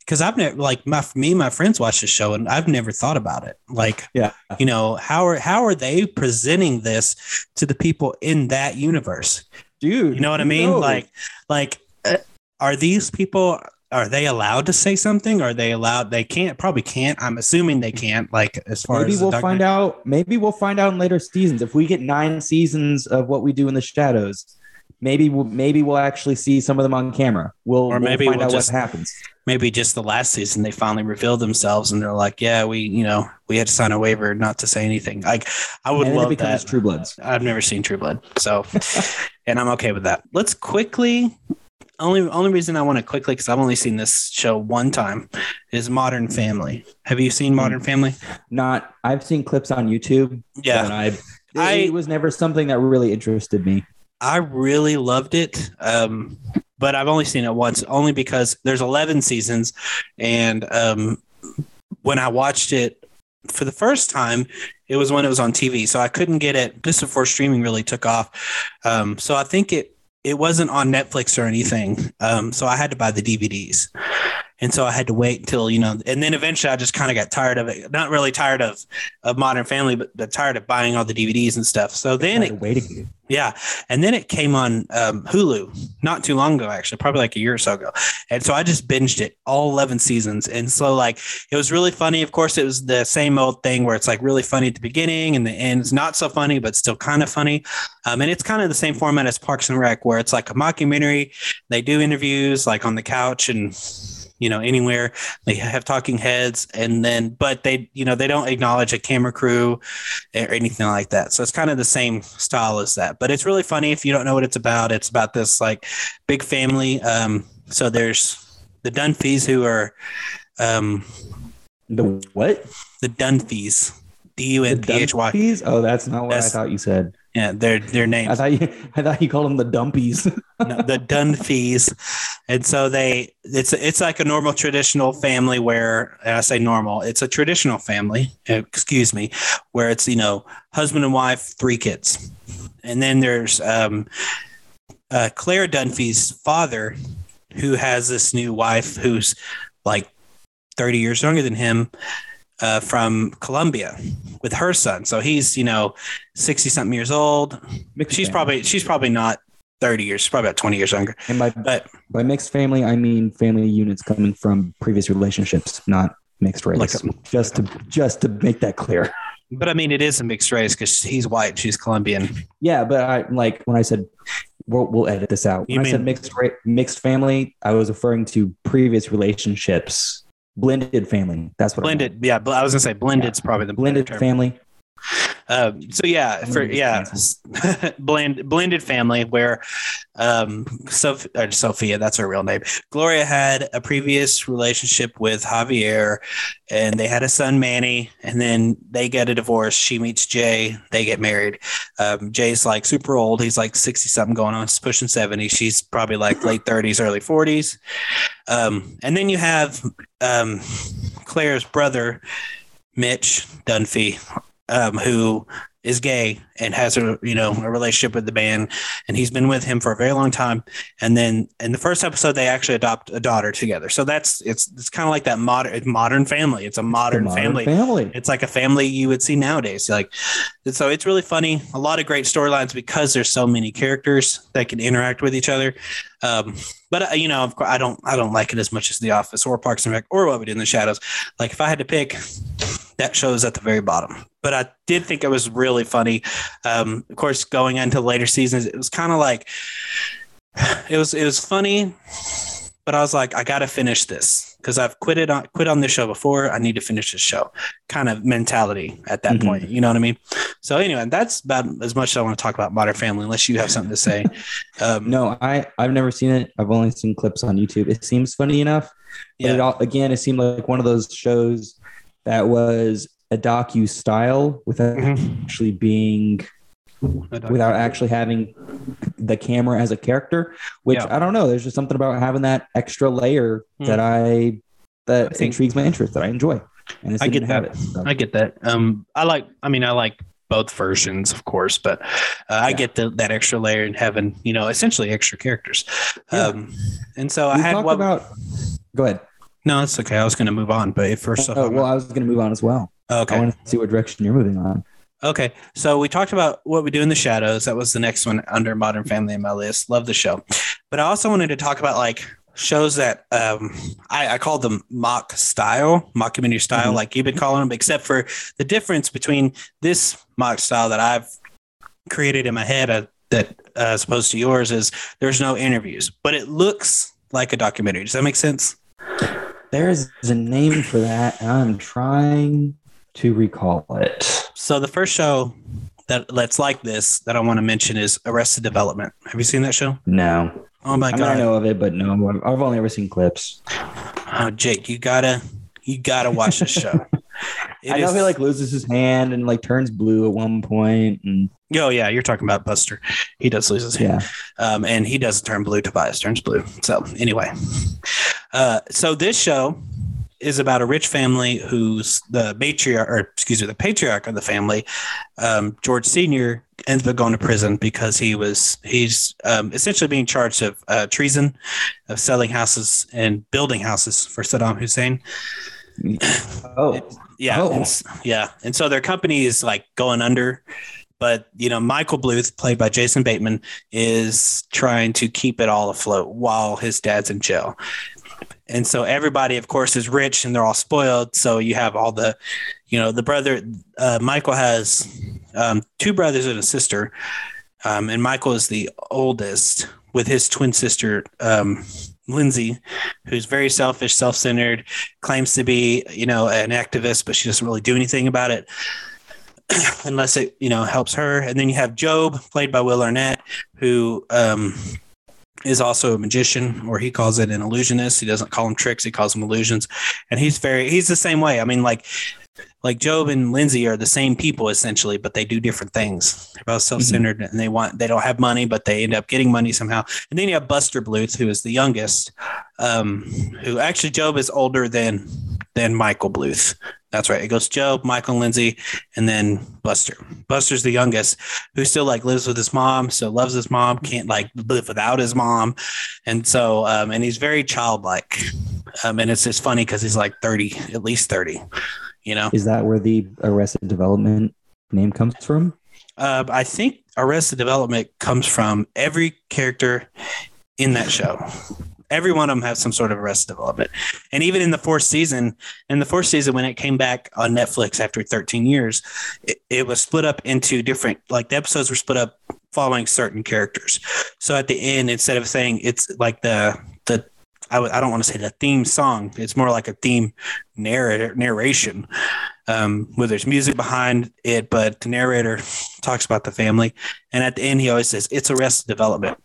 because I've never like my me and my friends watch the show and I've never thought about it. Like, yeah, you know, how are how are they presenting this to the people in that universe? dude, You know what I mean? knows? Like, like uh, are these people are they allowed to say something? Are they allowed? They can't. Probably can't. I'm assuming they can't. Like as far maybe as we'll find out. Maybe we'll find out in later seasons if we get nine seasons of what we do in the shadows. Maybe we'll maybe we'll actually see some of them on camera. We'll, Or we'll maybe find we'll out just- what happens. Maybe just the last season they finally revealed themselves and they're like, yeah, we, you know, we had to sign a waiver not to say anything. Like, I would and it love becomes that. True Bloods. I've never seen True Blood, so, and I'm okay with that. Let's quickly. Only only reason I want to quickly because I've only seen this show one time is Modern Family. Have you seen Modern Family? Not. I've seen clips on YouTube. Yeah, I. I- it was never something that really interested me. I really loved it. Um, but I've only seen it once, only because there's 11 seasons, and um, when I watched it for the first time, it was when it was on TV, so I couldn't get it just before streaming really took off. Um, so I think it it wasn't on Netflix or anything. Um, so I had to buy the DVDs. And so I had to wait until, you know, and then eventually I just kind of got tired of it. Not really tired of, of Modern Family, but, but tired of buying all the DVDs and stuff. So then it, waiting. yeah. And then it came on um, Hulu not too long ago, actually, probably like a year or so ago. And so I just binged it all 11 seasons. And so, like, it was really funny. Of course, it was the same old thing where it's like really funny at the beginning and the end's not so funny, but still kind of funny. Um, and it's kind of the same format as Parks and Rec, where it's like a mockumentary. They do interviews like on the couch and you know anywhere. They have talking heads and then but they you know they don't acknowledge a camera crew or anything like that. So it's kind of the same style as that. But it's really funny if you don't know what it's about. It's about this like big family. Um so there's the dunphys who are um The what? the dunphys. D-u-n-p-h-y? Oh, that's not what That's- I thought you said. Yeah their their name. I thought you. I thought you called them the Dumpies. no, the Dunphys, and so they it's it's like a normal traditional family where and I say normal, it's a traditional family. Excuse me, where it's you know husband and wife, three kids, and then there's um, uh, Claire Dunphy's father, who has this new wife who's like thirty years younger than him. Uh, from Colombia with her son. So he's, you know, 60 something years old. Mixed She's family. probably, she's probably not 30 years, she's probably about 20 years younger. And by But by mixed family, I mean family units coming from previous relationships, not mixed race. Like a- just to just to make that clear. But I mean, it is a mixed race because he's white, she's Colombian. Yeah, but I like when I said we'll, we'll edit this out. You When I said mean- mixed ra- mixed family, I was referring to previous relationships, blended family. That's what. Blended, yeah. I was gonna say blended's probably the blended family. Um, so yeah, for Blended yeah, blend blended family where um, Soph- or Sophia, that's her real name. Gloria had a previous relationship with Javier, and they had a son Manny, and then they get a divorce. She meets Jay, they get married. Um, Jay's like super old; he's like sixty something, going on, he's pushing seventy. She's probably like late thirties, early forties. Um, and then you have um, Claire's brother, Mitch Dunphy, um, who is gay and has a you know a relationship with the band, and he's been with him for a very long time. And then in the first episode, they actually adopt a daughter together. So that's it's it's kind of like that modern modern family. It's a modern, modern family. family. It's like a family you would see nowadays. Like, so it's really funny. A lot of great storylines because there's so many characters that can interact with each other. Um, but uh, you know, of course, I don't, I don't like it as much as The Office or Parks and Rec or What We Do in the Shadows. Like, if I had to pick, that show's at the very bottom. But I did think it was really funny. Um, of course, going into later seasons, it was kind of like it was, it was funny. But I was like, I got to finish this because I've quit it on quit on this show before. I need to finish this show, kind of mentality at that Mhm. point. You know what I mean? So anyway, that's about as much as I want to talk about Modern Family, unless you have something to say. Um, No, I I've never seen it. I've only seen clips on YouTube. It seems funny enough. But it all, again, it seemed like one of those shows that was a docu style without Mhm. actually being without actually having the camera as a character. Which Yeah. I don't know. There's just something about having that extra layer Hmm. that I that I think- intrigues my interest that I enjoy. And I get have that. it. so. I get that. Um, I like. I mean, I like both versions, of course, but uh, I get the, that extra layer and having you know essentially extra characters. Yeah. Um, and so I we had talked what? about. Go ahead. No, it's okay. I was going to move on, but first, Oh, well, I was going to move on as well. okay. I want to see what direction you're moving on. Okay, so we talked about what we do in the shadows. That was the next one under Modern Family in my list. Love the show, but I also wanted to talk about like shows that um, I, I call them mock style, mockumentary style, Mhm. like you've been calling them. Except for the difference between this mock style that I've created in my head, uh, that uh, as opposed to yours, is there's no interviews, but it looks like a documentary. Does that make sense? There's a name for that, and I'm trying to recall it. So the first show that that's like this that I want to mention is Arrested Development. Have you seen that show? No, Oh my I mean god! I know of it, but no, I've- I've only ever seen clips. Oh, Jake, you gotta, you gotta watch this show. It I know is- he like loses his hand and like turns blue at one point. and Oh yeah, you're talking about Buster. He does lose his hand, yeah, um, and he doesn't turn blue. Tobias turns blue. So anyway, uh, so this show is about a rich family who's the matriarch, or excuse me, the patriarch of the family, um, George Senior, ends up going to prison because he was he's um, essentially being charged of uh, treason, of selling houses and building houses for Saddam Hussein. oh, Yeah, Oh. and yeah, and so their company is like going under, but you know Michael Bluth, played by Jason Bateman, is trying to keep it all afloat while his dad's in jail. And so everybody, of course, is rich and they're all spoiled. So you have all the, you know, the brother. Uh, Michael has um, two brothers and a sister, um, and Michael is the oldest with his twin sister. Um, Lindsay, who's very selfish, self-centered, claims to be, you know, an activist, but she doesn't really do anything about it unless it, you know, helps her. And then you have Gob, played by Will Arnett, who um, is also a magician, or he calls it an illusionist. He doesn't call them tricks; he calls them illusions. And he's very, he's the same way. I mean, like, like Gob and Lindsay are the same people essentially, but they do different things. They're both self-centered, and they want, they don't have money, but they end up getting money somehow. And then you have Buster Bluth, who is the youngest, um, who actually Gob is older than than Michael Bluth. That's right. It goes Gob, Michael, Lindsay, and then Buster. Buster's the youngest, who still like lives with his mom, so loves his mom, can't like live without his mom, and so um, and he's very childlike. Um, and it's just funny because he's like thirty, at least thirty. You know, is that where the Arrested Development name comes from? uh, I think Arrested Development comes from every character in that show. Every one of them has some sort of Arrested Development, and even in the fourth season, in the fourth season when it came back on Netflix after 13 years, it, it was split up into different. Like the episodes were split up following certain characters. So at the end, instead of saying it's like the the I w- I don't want to say the theme song. It's more like a theme narrator narration um, where there's music behind it, but the narrator talks about the family. And at the end, he always says, It's Arrested Development.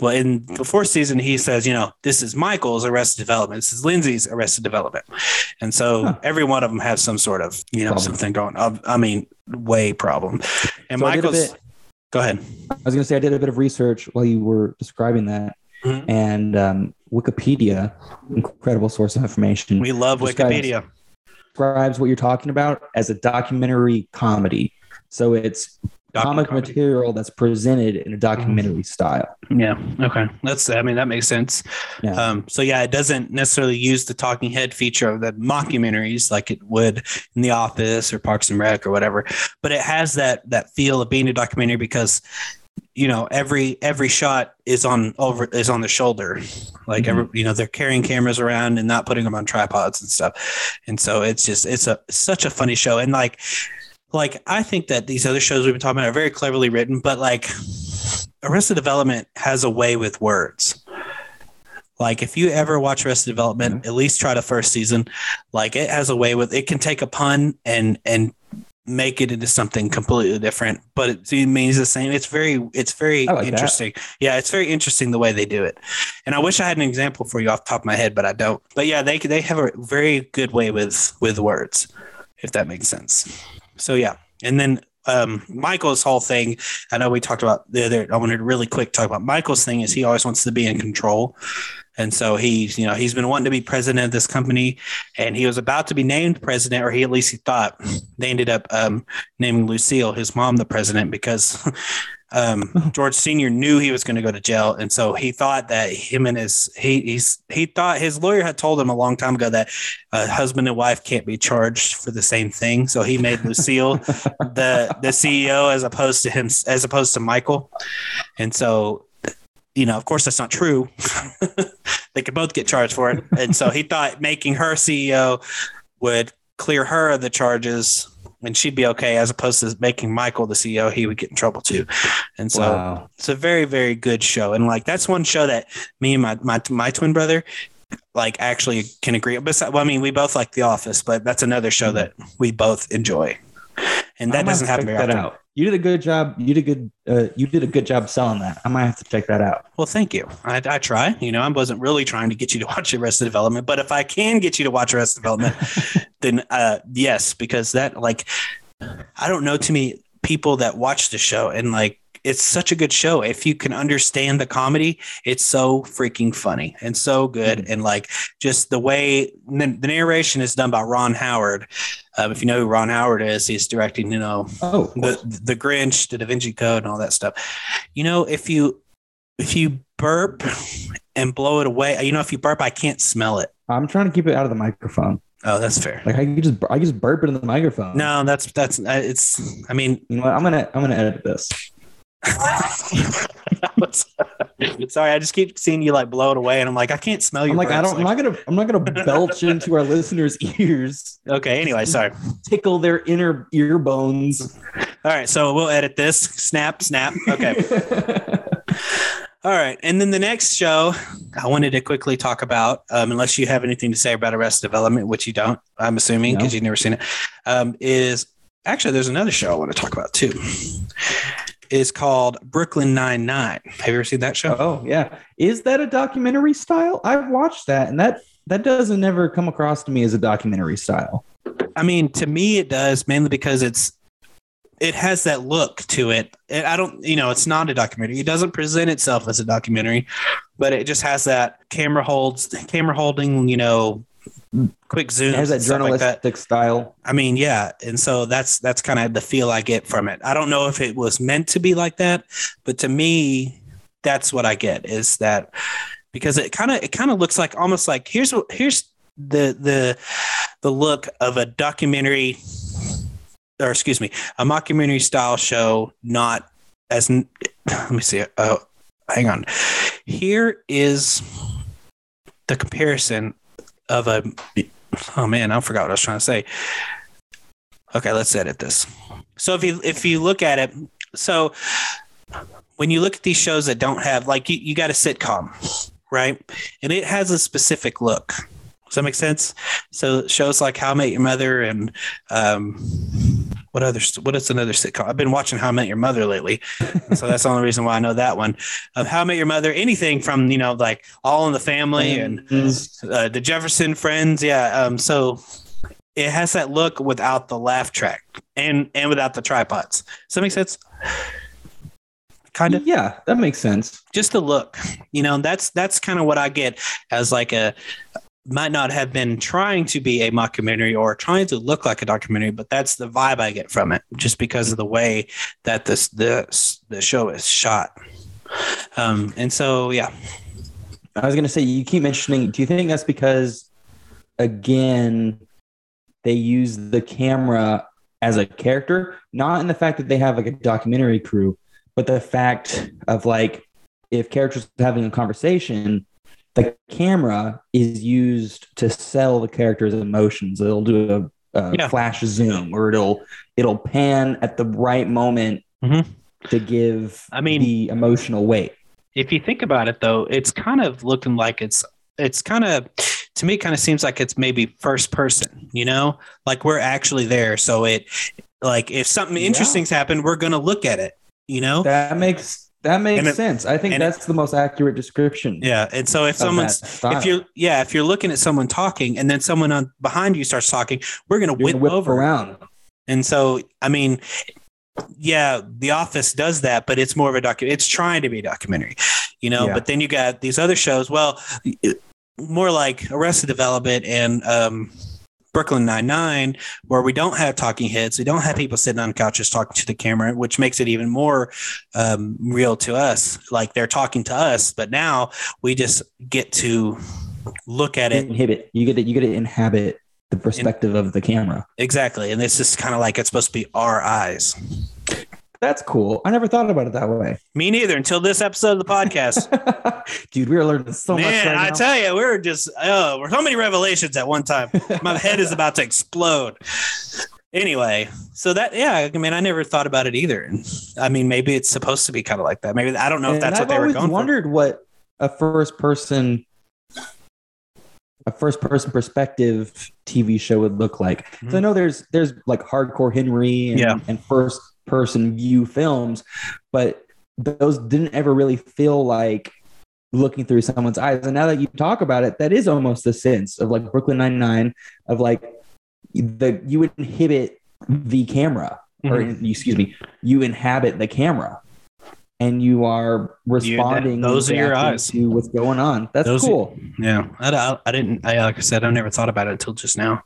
Well, in the fourth season, he says, You know, this is Michael's Arrested Development. This is Lindsay's Arrested Development. And so Huh. every one of them has some sort of, you know, Problem. something going on. I mean, way problem. And So I did a Michael's, bit- go ahead. I was going to say I did a bit of research while you were describing that, Mhm. and um, Wikipedia, incredible source of information, We love Describes- Wikipedia. describes what you're talking about as a documentary comedy So it's comic Documentary. material that's presented in a documentary style. Yeah. Okay. That's. I mean, that makes sense. Yeah. Um, so yeah, it doesn't necessarily use the talking head feature of the mockumentaries like it would in The Office or Parks and Rec or whatever, but it has that that feel of being a documentary because you know every every shot is on over is on the shoulder. Like every mm-hmm. you know they're carrying cameras around and not putting them on tripods and stuff. And so it's just it's a such a funny show. And like like i think that these other shows we've been talking about are very cleverly written but like arrested development has a way with words. Like if you ever watch arrested development mm-hmm. at least try the first season like it has a way with it can take a pun and and make it into something completely different but it, it means the same it's very it's very like that. interesting yeah it's very interesting the way they do it and i wish i had an example for you off the top of my head but i don't but yeah they they have a very good way with with words if that makes sense so yeah and then um, Michael's whole thing, I know we talked about the other. I wanted to really quick talk about Michael's thing. Is he always wants to be in control, and so he's you know he's been wanting to be president of this company, and he was about to be named president, or he at least he thought. They ended up um, naming Lucille, his mom, the president because um, George Senior knew he was going to go to jail, and so he thought that him and his he he's he thought his lawyer had told him a long time ago that uh, husband and wife can't be charged for the same thing. So he made Lucille the the CEO as opposed to him as opposed to Michael, and so you know, of course, that's not true. they could both get charged for it, and so he thought making her CEO would clear her of the charges. And she'd be okay, as opposed to making Michael the CEO, he would get in trouble too. And so wow. it's a very very good show and like that's one show that me and my my, my twin brother like actually can agree besides well i mean we both like the office but that's another show mm-hmm. that we both enjoy and that doesn't have happen to very that often out. You did a good job. You did a good. Uh, you did a good job selling that. I might have to check that out. well thank you I, I try you know i wasn't really trying to get you to watch arrested development but if i can get you to watch arrested development then uh yes because that like i don't know too many people that watch the show and like it's such a good show. If you can understand the comedy, it's so freaking funny and so good. And like just the way the, the narration is done by Ron Howard. Um, if you know who Ron Howard is, he's directing, you know, Oh, the the Grinch, the Da Vinci Code, and all that stuff. You know, if you if you burp and blow it away, you know, if you burp, I can't smell it. I'm trying to keep it out of the microphone. Oh, that's fair. Like I can just I can just burp it in the microphone. No, that's that's uh, it's. I mean, You know what? I'm gonna I'm gonna edit this. sorry, I just keep seeing you like blow it away, and I'm like, I can't smell you. I'm like I don't. I'm not gonna. I'm not gonna belch into our listeners' ears, okay. Anyway, sorry. tickle their inner ear bones. All right, so we'll edit this. Snap, snap. Okay. All right, and then the next show I wanted to quickly talk about, um, unless you have anything to say about Arrested Development, which you don't, I'm assuming No. because you've never seen it, um, is actually there's another show I want to talk about too. Is called Brooklyn Nine Nine. Have you ever seen that show? oh yeah, is that a documentary style? I've watched that, and that that doesn't ever come across to me as a documentary style. I mean, to me, it does mainly because it's it has that look to it. And I don't, you know, it's not a documentary. It doesn't present itself as a documentary, but it just has that camera holds, camera holding, you know, quick zoom It has that stuff like journalistic that. style. I mean, yeah, and so that's that's kind of the feel I get from it. I don't know if it was meant to be like that, but to me, that's what I get is that because it kind of it kind of looks like almost like here's what here's the the the look of a documentary or excuse me a mockumentary style show not as let me see oh hang on here is the comparison of a oh man i forgot what i was trying to say. Okay let's edit this. So if you if you look at it so when you look at these shows that don't have like you, you got a sitcom right? And it has a specific look does that make sense so shows like how i met your mother and um what other what is another sitcom i've been watching how i met your mother lately so that's the only reason why i know that one of how i met your mother anything from you know like all in the family and uh, the Jefferson Friends. Yeah. Um, so it has that look without the laugh track and and without the tripods. Does that make sense? Kind of. Yeah, that makes sense. Just the look. You know, that's that's kind of what I get as like a might not have been trying to be a mockumentary or trying to look like a documentary, but that's the vibe I get from it, just because of the way that this the the show is shot. Um, and so, yeah, I was going to say, you keep mentioning, do you think that's because, again, they use the camera as a character, not in the fact that they have like a documentary crew, but the fact of like, if characters having a conversation, the camera is used to sell the character's emotions. It'll do a, a Yeah. flash zoom or it'll it'll pan at the right moment Mhm. to give I mean- the emotional weight. if you think about it though it's kind of looking like it's it's kind of to me kind of seems like it's maybe first person you know like we're actually there so it like if something Yeah. interesting's happened we're gonna look at it you know That makes that makes it- sense. I think and it- that's the most accurate description. yeah and so if someone's if you're yeah if you're looking at someone talking and then someone on behind you starts talking we're gonna whip, gonna whip over around. and so i mean yeah the office does that but it's more of a docu it's trying to be a documentary you know Yeah. but then you got these other shows well more like arrested development and um Brooklyn Nine Nine, where we don't have talking heads, we don't have people sitting on couches talking to the camera, which makes it even more um, real to us. Like they're talking to us, but now we just get to look at it Inhibit. You get to you get to inhabit the perspective of the camera. exactly, and it's just kind of like it's supposed to be our eyes. That's cool. I never thought about it that way. Me neither until this episode of the podcast. Dude, we are learning so much Man, right I tell you, we're just oh, we're so many revelations at one time. My head is about to explode. Anyway, so that yeah, I mean, I never thought about it either. I mean, maybe it's supposed to be kind of like that. Maybe I don't know if And that's I've what they were going for. I wondered what a first person a first person perspective TV show would look like. So I mm-hmm. know there's there's like hardcore Henry and, Yeah. and first person view films, but those didn't ever really feel like looking through someone's eyes. And now that you talk about it, that is almost the sense of like Brooklyn Nine Nine of like the you inhibit the camera or Mhm. excuse me, you inhabit the camera. And you are responding. those are your eyes. to what's going on. That's Those are- cool. Yeah, I, I, I didn't. I like I said, I never thought about it until just now.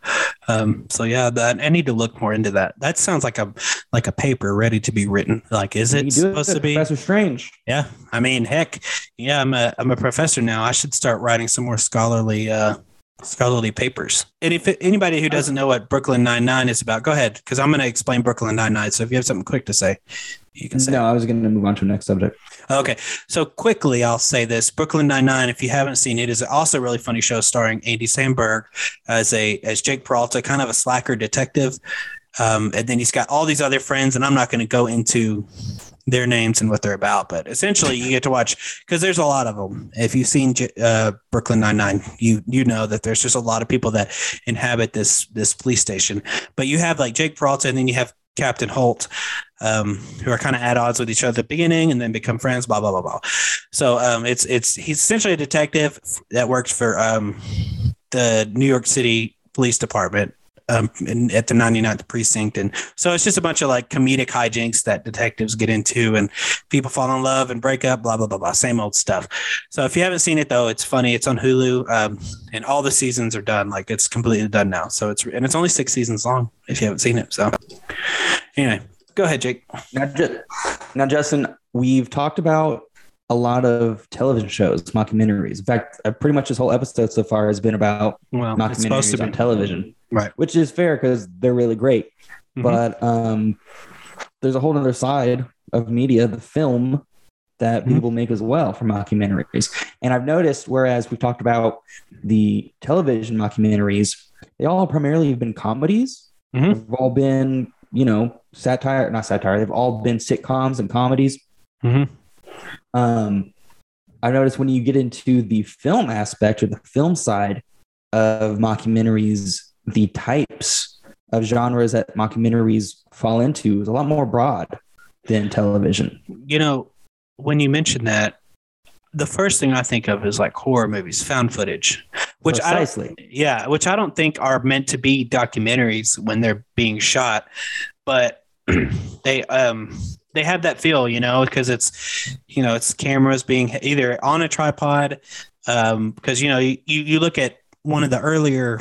Um, so yeah, that I need to look more into that. That sounds like a like a paper ready to be written. Like, is it supposed it, to be? Professor Strange. Yeah, I mean, heck, yeah, I'm a I'm a professor now. I should start writing some more scholarly uh scholarly papers. And if anybody who doesn't know what Brooklyn Nine Nine is about, go ahead because I'm going to explain Brooklyn Nine Nine. So if you have something quick to say, you can say. No, I was going to move on to the next subject. Okay, so quickly, I'll say this: Brooklyn Nine Nine. If you haven't seen it, is also a really funny show starring Andy Samberg as a as Jake Peralta, kind of a slacker detective. Um, and then he's got all these other friends, and I'm not going to go into their names and what they're about, but essentially, you get to watch because there's a lot of them. If you've seen uh, Brooklyn Nine Nine, you you know that there's just a lot of people that inhabit this this police station. But you have like Jake Peralta, and then you have Captain Holt, um, who are kind of at odds with each other at the beginning and then become friends, blah, blah, blah, blah. So um, it's it's he's essentially a detective that works for um, the New York City Police Department um, in, at the 99th precinct. And so it's just a bunch of like comedic hijinks that detectives get into and people fall in love and break up, blah, blah, blah, blah. Same old stuff. So if you haven't seen it though, it's funny. It's on Hulu um, and all the seasons are done. Like it's completely done now. So it's, and it's only six seasons long if you haven't seen it. So anyway, go ahead, Jake. Now, Ju- now, Justin, we've talked about a lot of television shows, mockumentaries. In fact, uh, pretty much this whole episode so far has been about Well, it's supposed mockumentaries to on be. television, Right. which is fair because they're really great. Mhm. But um, there's a whole other side of media, the film, that Mhm. people make as well for mockumentaries. And I've noticed, whereas we've talked about the television mockumentaries, they all primarily have been comedies. Mhm. They've all been, you know, satire, not satire. They've all been sitcoms and comedies. Mhm. Um, I noticed when you get into the film aspect or the film side of mockumentaries, the types of genres that mockumentaries fall into is a lot more broad than television. you know, when you mention that, the first thing I think of is like horror movies, found footage, which I don't, yeah, which I don't think are meant to be documentaries when they're being shot, but they um they have that feel, you know, because it's you know it's cameras being either on a tripod, um because you know you you look at one of the earlier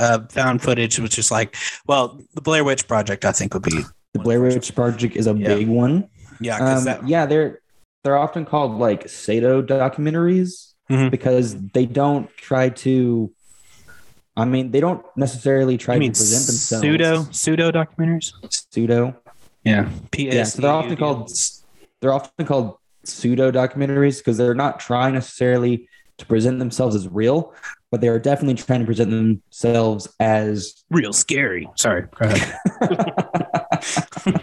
uh, found footage, which is like, well, the Blair Witch Project, I think would be The Blair Witch Project is a Yeah. big one. yeah, because Um, that yeah, they're they're often called like pseudo documentaries Mhm. because they don't try to. I mean, they don't necessarily try to present themselves pseudo pseudo documentaries. pseudo. Yeah, P Yeah, so they're often called they're often called pseudo documentaries because they're not trying necessarily to present themselves as real, but they are definitely trying to present themselves as real scary. Sorry, go ahead.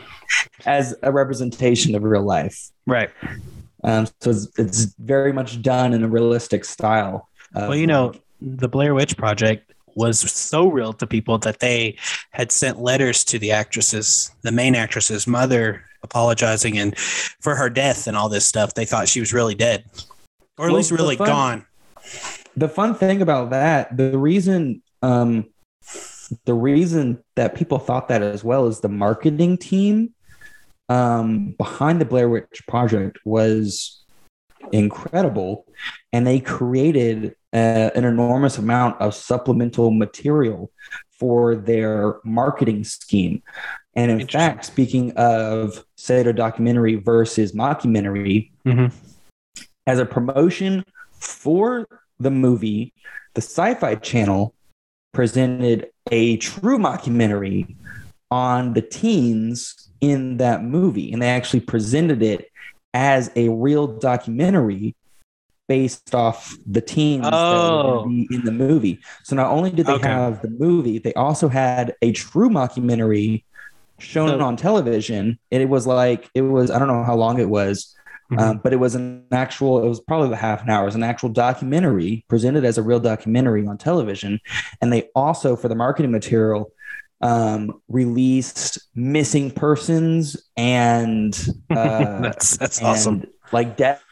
as a representation of real life. right. Um, so it's, it's very much done in a realistic style. of, Well, you know, the Blair Witch Project was so real to people that they had sent letters to the actresses, the main actress's mother, apologizing and for her death and all this stuff. They thought she was really dead, or at Well, least really fun- gone. The fun thing about that, the reason, um, the reason that people thought that as well is the marketing team um, behind the Blair Witch Project was incredible, and they created uh, an enormous amount of supplemental material for their marketing scheme. And in fact, speaking of pseudo documentary versus mockumentary, Mhm. as a promotion for the movie, the Sci Fi Channel presented a true mockumentary on the teens in that movie. And they actually presented it as a real documentary based off the teens that Oh. in the movie. So not only did they Okay. have the movie, they also had a true mockumentary shown So- on television. And it was like, it was, I don't know how long it was, Mhm. um, but it was an actual, it was probably the half an hour, it was an actual documentary presented as a real documentary on television. And they also, for the marketing material, um, released missing persons and uh, that's that's and, awesome. like death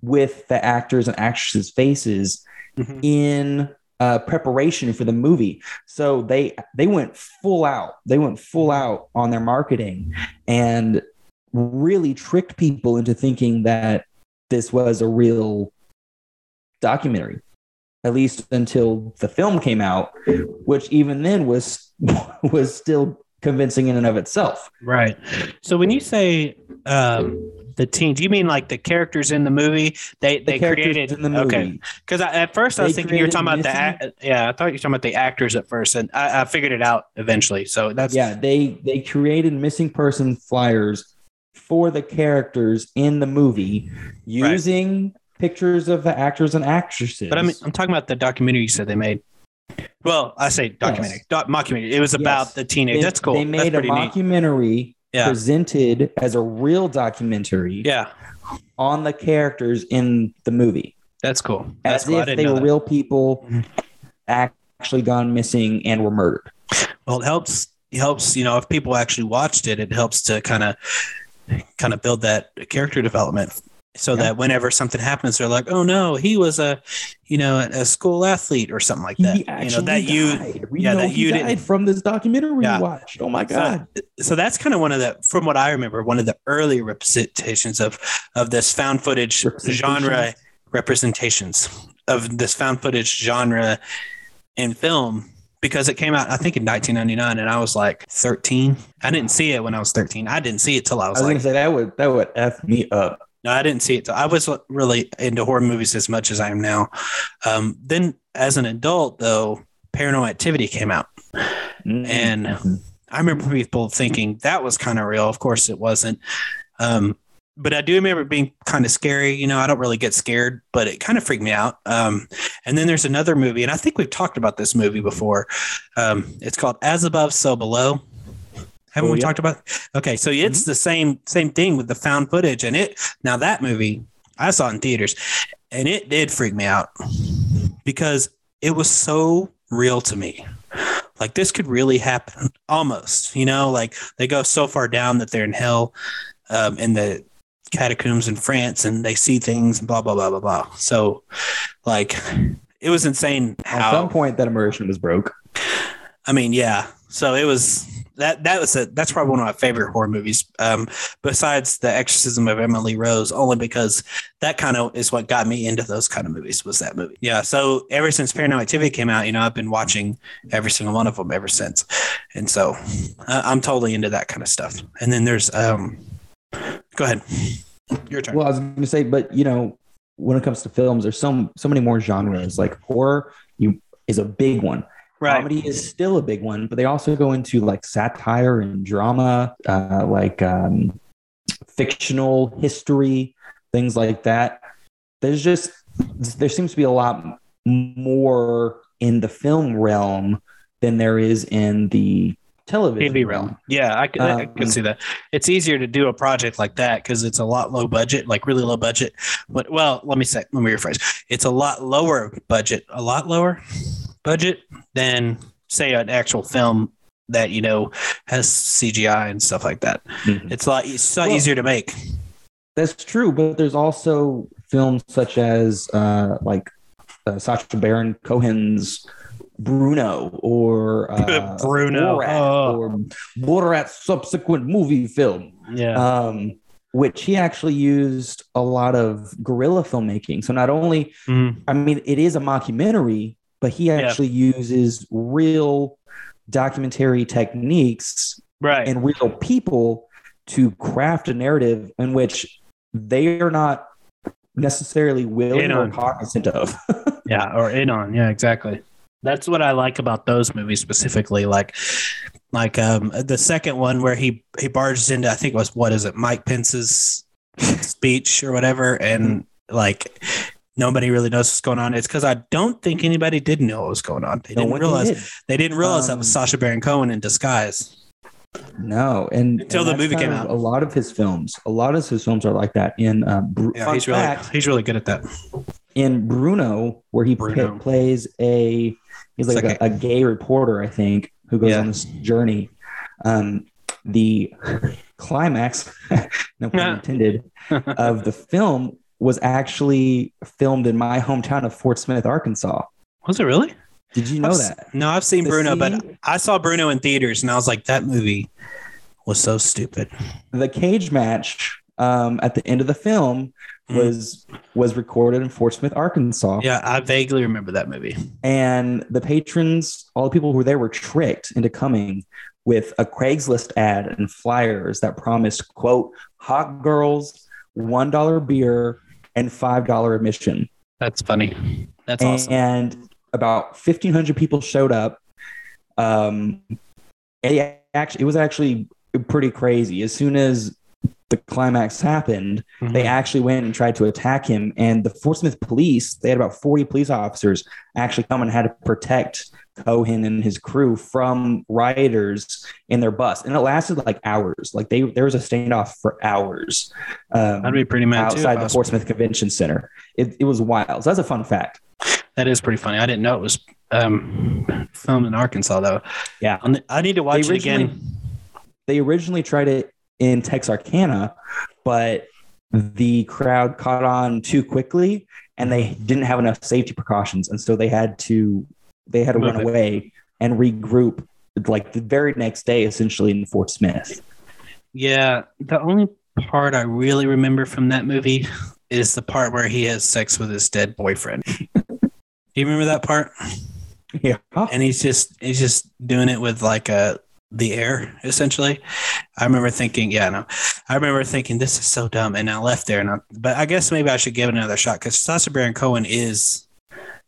with the actors and actresses' faces Mhm. in uh, preparation for the movie. So they they went full out. They went full out on their marketing and really tricked people into thinking that this was a real documentary. At least until the film came out, which even then was was still convincing in and of itself. Right. So when you say um, the team, do you mean like the characters in the movie? They The they created in the movie. okay. Because at first I was thinking you were talking about the yeah. I thought you were talking about the actors at first, and I, I figured it out eventually. So that's yeah they they created missing person flyers for the characters in the movie using pictures of the actors and actresses But I mean, I'm talking about the documentary you said they made. Well, I say documentary, doc, mockumentary. It was about Yes. the teenage. they, That's cool. they made a pretty mockumentary Yeah. presented as a real documentary Yeah, on the characters in the movie that's cool. That's as cool. If they were that. real people actually gone missing and were murdered Well, it helps. It helps. You know, if people actually watched it, it helps to kind of, kind of build that character development, so Yeah. that whenever something happens, they're like, "Oh no, he was a, you know, a school athlete or something like that." he you know actually that you. we yeah, that you died didn't- from this documentary Yeah. we watched oh my god So that's kind of one of the, from what I remember, one of the early representations of of this found footage genre representations of this found footage genre in film because it came out I think in 1999 and I was like 13. I didn't see it when I was 13. I didn't see it till I was. I was, like gonna say that would that would f me up. no, I didn't see it. Till, I was really into horror movies as much as I am now. Um, then as an adult though, Paranormal Activity came out. And I remember people thinking that was kind of real. Of course, it wasn't. Um, but I do remember it being kind of scary. You know, I don't really get scared, but it kind of freaked me out. Um, and then there's another movie, and I think we've talked about this movie before. Um, it's called As Above, So Below. Haven't Oh, we yeah. talked about? Okay, so it's the same same thing with the found footage, and it now that movie I saw in theaters, and it did freak me out because it was so real to me like this could really happen almost you know like they go so far down that they're in hell um, in the catacombs in france and they see things and blah blah blah blah blah so like it was insane At some point, that immersion was broke. i mean yeah So it was that that was a that's probably one of my favorite horror movies. Um, besides the Exorcism of Emily Rose, only because that kind of is what got me into those kind of movies. Was that movie? Yeah. So ever since Paranormal Activity came out, you know, I've been watching every single one of them ever since, and so uh, I'm totally into that kind of stuff. And then there's um, go ahead, your turn. Well, I was going to say, but you know, when it comes to films, there's so so many more genres. Like horror, you is a big one. right. Comedy is still a big one, but they also go into like satire and drama, uh, like um, fictional history, things like that. There's just there seems to be a lot more in the film realm than there is in the television TV realm. Yeah, I can, I can Um, see that. It's easier to do a project like that because it's a lot low budget, like really low budget. But well, let me say, let me rephrase. It's a lot lower budget, a lot lower budget than say an actual film that you know has CGI and stuff like that. Mhm. It's a lot. It's a lot Well- easier to make. That's true, but there's also films such as uh, like uh, Sacha Baron Cohen's Bruno or uh, Bruno. Borat, Oh. or Borat's subsequent movie film, Yeah. um, which he actually used a lot of guerrilla filmmaking. So not only, Mhm. I mean, it is a mockumentary, but he actually uses real documentary techniques Right. and real people to craft a narrative in which they are not necessarily willing or cognizant of. Yeah, or in on. Yeah, exactly. That's what I like about those movies specifically. Like, like um the second one where he he barges into I think it was what is it Mike Pence's speech or whatever, and like nobody really knows what's going on. It's because I don't think anybody did know what was going on. They No didn't realize did. they didn't realize that Um, was Sacha Baron Cohen in disguise. No, and Until and the movie came out. A lot of his films, a lot of his films are like that. In uh, Bru- Yeah, he's really fact, he's really good at that. in Bruno, where he Bruno. pa- plays a he's like, like a, a gay reporter, I think, who goes Yeah. on this journey. Um, the climax, no pun intended, of the film was actually filmed in my hometown of Fort Smith, Arkansas. Was it really? Did you know I've s- that? No, I've seen The Bruno, but I saw Bruno in theaters, and I was like, that movie was so stupid. The cage match um, at the end of the film Mhm. was was recorded in Fort Smith, Arkansas. Yeah, I vaguely remember that movie. and the patrons, all the people who were there, were tricked into coming with a Craigslist ad and flyers that promised, "quote hot girls, one dollar beer, and five dollar admission." That's funny. That's awesome. And about fifteen hundred people showed up. Um, it actually, it was actually pretty crazy. As soon as the climax happened, Mm-hmm. they actually went and tried to attack him. And the Fort Smith police, they had about 40 police officers actually come and had to protect Cohen and his crew from rioters in their bus. And it lasted like hours. Like they there was a standoff for hours um, I'd be pretty mad outside I the Fort Smith Convention Center. It, it was wild. So that's a fun fact. That is pretty funny. I didn't know it was um, filmed in Arkansas though. Yeah. I'll I need to watch it again. They originally tried it in Texarkana, but the crowd caught on too quickly and they didn't have enough safety precautions. And so they had to they had to Move run it. away and regroup like the very next day, essentially in Fort Smith. Yeah, the only part I really remember from that movie is the part where he has sex with his dead boyfriend. Do you remember that part? Yeah. and he's just he's just doing it with like a the air essentially i remember thinking yeah no i remember thinking this is so dumb and i left there and I, but i guess maybe i should give it another shot because sacha baron cohen is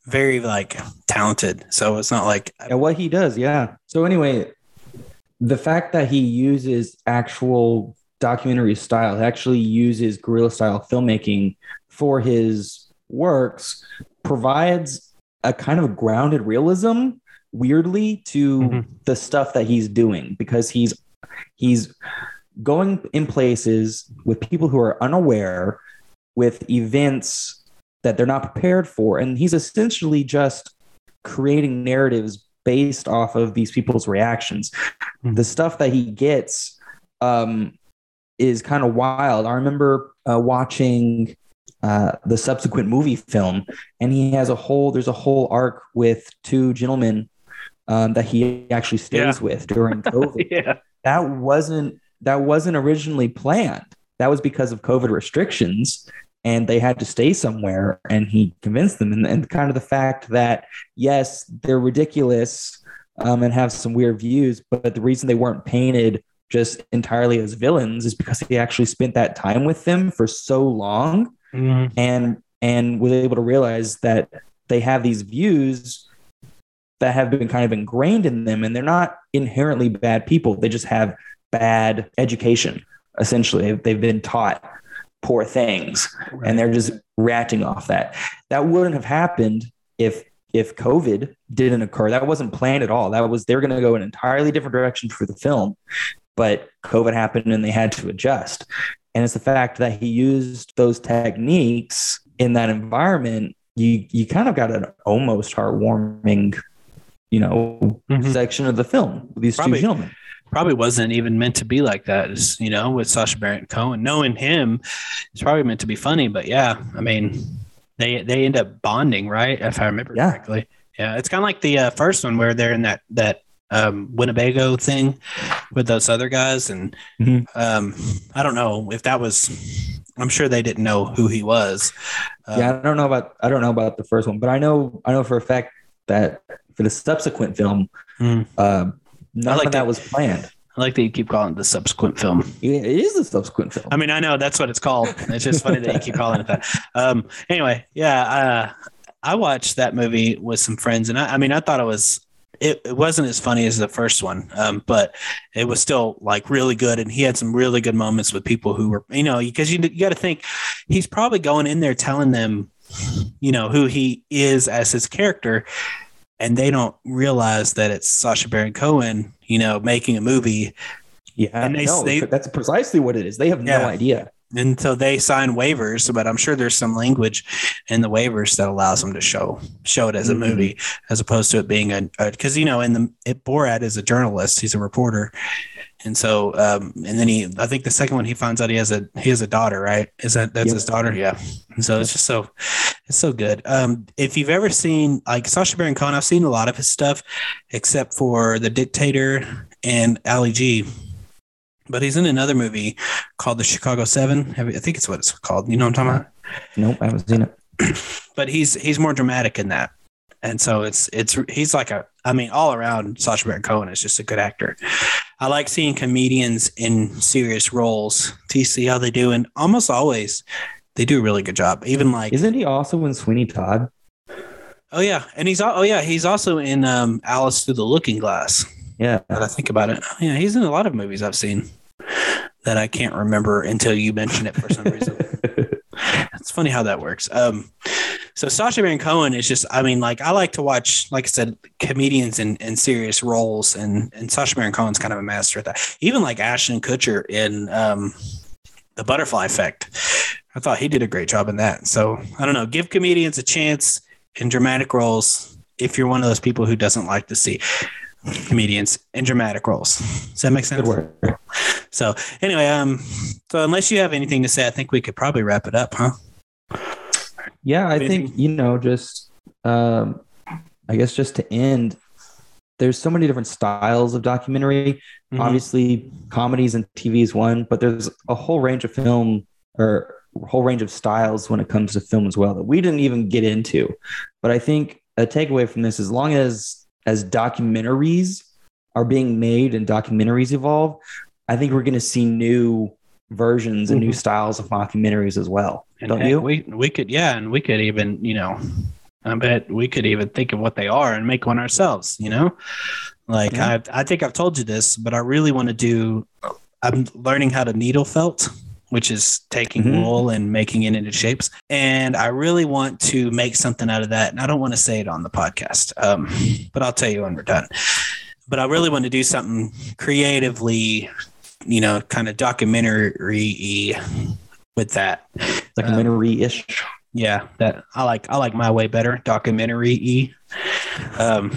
very like talented so it's not like And what he does, yeah. So anyway, the fact that he uses actual documentary style, he actually uses guerrilla style filmmaking for his works, provides a kind of grounded realism, weirdly, to Mhm. the stuff that he's doing because he's he's going in places with people who are unaware with events that they're not prepared for and he's essentially just creating narratives based off of these people's reactions. Mhm. The stuff that he gets um, is kind of wild. I remember uh, watching uh, the subsequent movie film, and he has a whole there's a whole arc with two gentlemen um, that he actually stays Yeah. with during COVID. yeah. that wasn't that wasn't originally planned. That was because of COVID restrictions, and they had to stay somewhere. And he convinced them, and, and kind of the fact that yes, they're ridiculous um, and have some weird views, but the reason they weren't painted just entirely as villains is because he actually spent that time with them for so long Mhm. and and was able to realize that they have these views that have been kind of ingrained in them and they're not inherently bad people. They just have bad education essentially. They've been taught poor things and they're just reacting off that. That wouldn't have happened if if covid didn't occur. That wasn't planned at all. That was they're going to go an entirely different direction for the film but covid happened and they had to adjust and it's the fact that he used those techniques in that environment you you kind of got an almost heartwarming you know Mhm. section of the film with these Probably. two gentlemen Probably wasn't even meant to be like that. It's, you know, with Sacha Baron Cohen, knowing him, it's probably meant to be funny. But yeah, I mean, they they end up bonding, right? If I remember Yeah. correctly. Yeah, it's kind of like the uh, first one where they're in that that um, Winnebago thing with those other guys, and Mhm. um, I don't know if that was. I'm sure they didn't know who he was. Um, yeah, I don't know about I don't know about the first one, but I know I know for a fact that for the subsequent film, Mm. uh, none like of that that. was planned. I like that you keep calling it the subsequent film. Yeah, It is the subsequent film. I mean, I know that's what it's called. It's just funny that you keep calling it that. Um, anyway, yeah, uh, I watched that movie with some friends, and I, I mean, I thought it was. It, it wasn't as funny as the first one, um, but it was still like really good. And he had some really good moments with people who were, you know, because you, you got to think he's probably going in there telling them, you know, who he is as his character, and they don't realize that it's Sacha Baron Cohen, you know, making a movie yeah, and they- no, they- that's precisely what it is. They have no idea. And so they sign waivers but i'm sure there's some language in the waivers that allows them to show show it as a Mhm. movie as opposed to it being a because you know in the it, borat is a journalist he's a reporter. And so um and then he i think the second one he finds out he has a he has a daughter right? Is that that's Yep. his daughter? Yeah. And so it's just so it's so good. Um if you've ever seen like Sacha Baron Cohen i've seen a lot of his stuff except for the dictator and ali g but he's in another movie called the Chicago Seven. I think it's what it's called. You know what I'm talking about? Nope, I haven't seen it. But he's he's more dramatic in that, and so it's it's he's like a I mean all around Sacha Baron Cohen is just a good actor. I like seeing comedians in serious roles to see how they do, and almost always they do a really good job. Even like Isn't he also in Sweeney Todd? oh yeah, and he's oh yeah he's also in um, Alice Through the Looking Glass. Yeah. Now that I think about it, yeah, he's in a lot of movies I've seen that I can't remember until you mention it for some reason. It's funny how that works. Um, so Sacha Baron Cohen is just, I mean, like I like to watch, like I said, comedians in, in serious roles, and and Sacha Baron Cohen's kind of a master at that. Even like Ashton Kutcher in um, the Butterfly Effect, I thought he did a great job in that. So I don't know, give comedians a chance in dramatic roles if you're one of those people who doesn't like to see comedians in dramatic roles. Does that make sense? Good work. So anyway, um, so unless you have anything to say, I think we could probably wrap it up, huh? Yeah, I think you know, just um, I guess just to end, there's so many different styles of documentary. Mhm. Obviously, comedies and TV is one, but there's a whole range of film or whole range of styles when it comes to film as well that we didn't even get into. But I think a takeaway from this, as long as as documentaries are being made and documentaries evolve, I think we're going to see new versions and new Mhm. styles of documentaries as well. And Don't heck, you? We we could yeah, and we could even you know, I bet we could even think of what they are and make one ourselves. You know, like Yeah. I I think I've told you this, but I really want to do. I'm learning how to needle felt, which is taking Mhm. wool and making it into shapes, and I really want to make something out of that. And I don't want to say it on the podcast, um, but I'll tell you when we're done. But I really want to do something creatively, you know, kind of documentary with that. Documentary ish. Yeah, that I like. I like my way better. Documentary e. Um,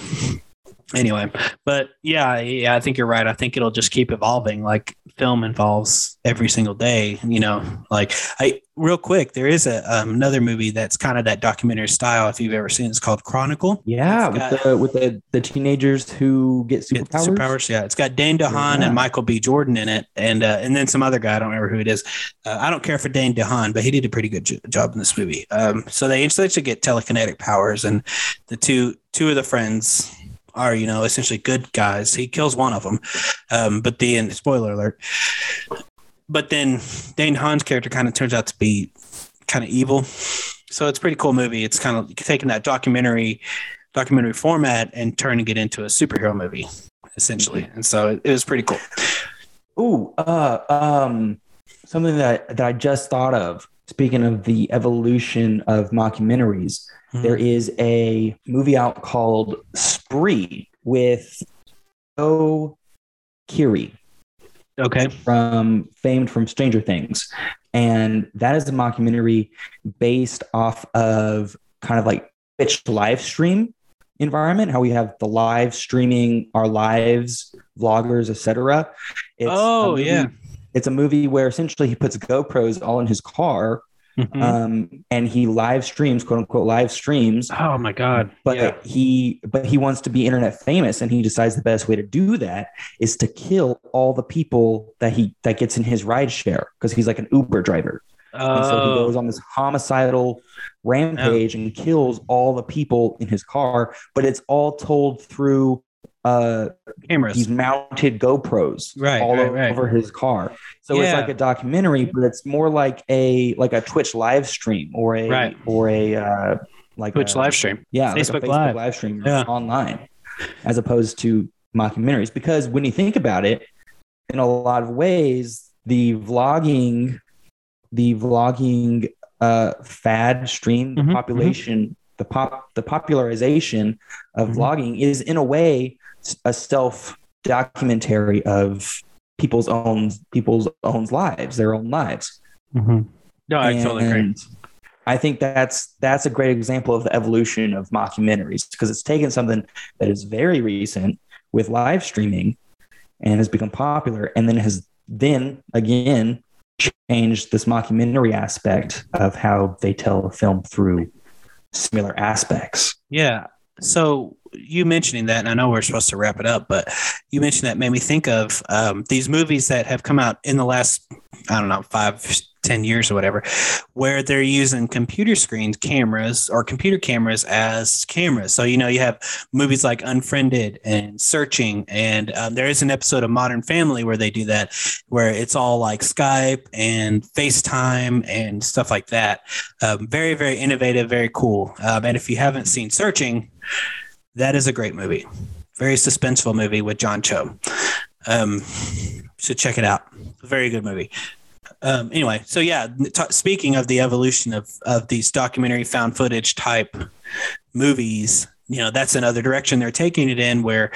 anyway, but yeah, yeah, I think you're right. I think it'll just keep evolving. Like film evolves every single day. You know, like I real quick, there is a um, another movie that's kind of that documentary style. If you've ever seen, it's called Chronicle. Yeah, It's with the with the, the teenagers who get Get superpowers. superpowers. Yeah, it's got Dane DeHaan Yeah. and Michael B. Jordan in it, and uh, and then some other guy. I don't remember who it is. Uh, I don't care for Dane DeHaan, but he did a pretty good jo- job in this movie. Um, so they essentially get telekinetic powers, and the two two of the friends are you know essentially good guys. He kills one of them, um, but the spoiler alert. But then Dane DeHaan's character kind of turns out to be kind of evil. So it's a pretty cool movie. It's kind of taking that documentary documentary format and turning it into a superhero movie essentially. And so it, it was pretty cool. Ooh, uh, um, something that that I just thought of. Speaking of the evolution of mockumentaries, Mhm. there is a movie out called Spree with Joe Keery Okay. from famed from Stranger Things, and that is a mockumentary based off of kind of like Twitch live stream environment. How we have the live streaming our lives, vloggers, etc. It's Oh, movie- yeah. it's a movie where essentially he puts GoPros all in his car, Mhm. um, and he live streams, quote unquote, live streams. oh my God. But yeah. he but he wants to be internet famous, and he decides the best way to do that is to kill all the people that he that gets in his ride share because he's like an Uber driver. And so he Oh, goes on this homicidal rampage and kills all the people in his car, but it's all told through uh cameras. these mounted GoPros Right, all right, over right. his car. So it's like a documentary, but it's more like a like a Twitch live stream or a Right. or a uh like Twitch a, live stream. yeah, like a Facebook Facebook Live. live, stream Yeah. online as opposed to mockumentaries. Because when you think about it, in a lot of ways, the vlogging, the vlogging uh, fad stream, the Mhm, population, the pop, the popularization of Mhm. vlogging is in a way a self documentary of people's own people's own lives, their own lives. No, I totally agree. I think that's that's a great example of the evolution of mockumentaries because it's taken something that is very recent with live streaming and has become popular and then has then again changed this mockumentary aspect of how they tell a film through similar aspects. Yeah. So you mentioning that, and I know we're supposed to wrap it up, but you mentioned that made me think of um, these movies that have come out in the last, I don't know, five, ten years or whatever, where they're using computer screens cameras or computer cameras as cameras. So, you know, you have movies like Unfriended and Searching, and um, there is an episode of Modern Family where they do that, where it's all like Skype and FaceTime and stuff like that. Um, very, very innovative, very cool. Um, and if you haven't seen Searching, that is a great movie. Very suspenseful movie with John Cho. Um, so check it out. Very good movie. Um, anyway, so yeah, t- speaking of the evolution of of these documentary found footage type movies, you know, that's another direction they're taking it in, where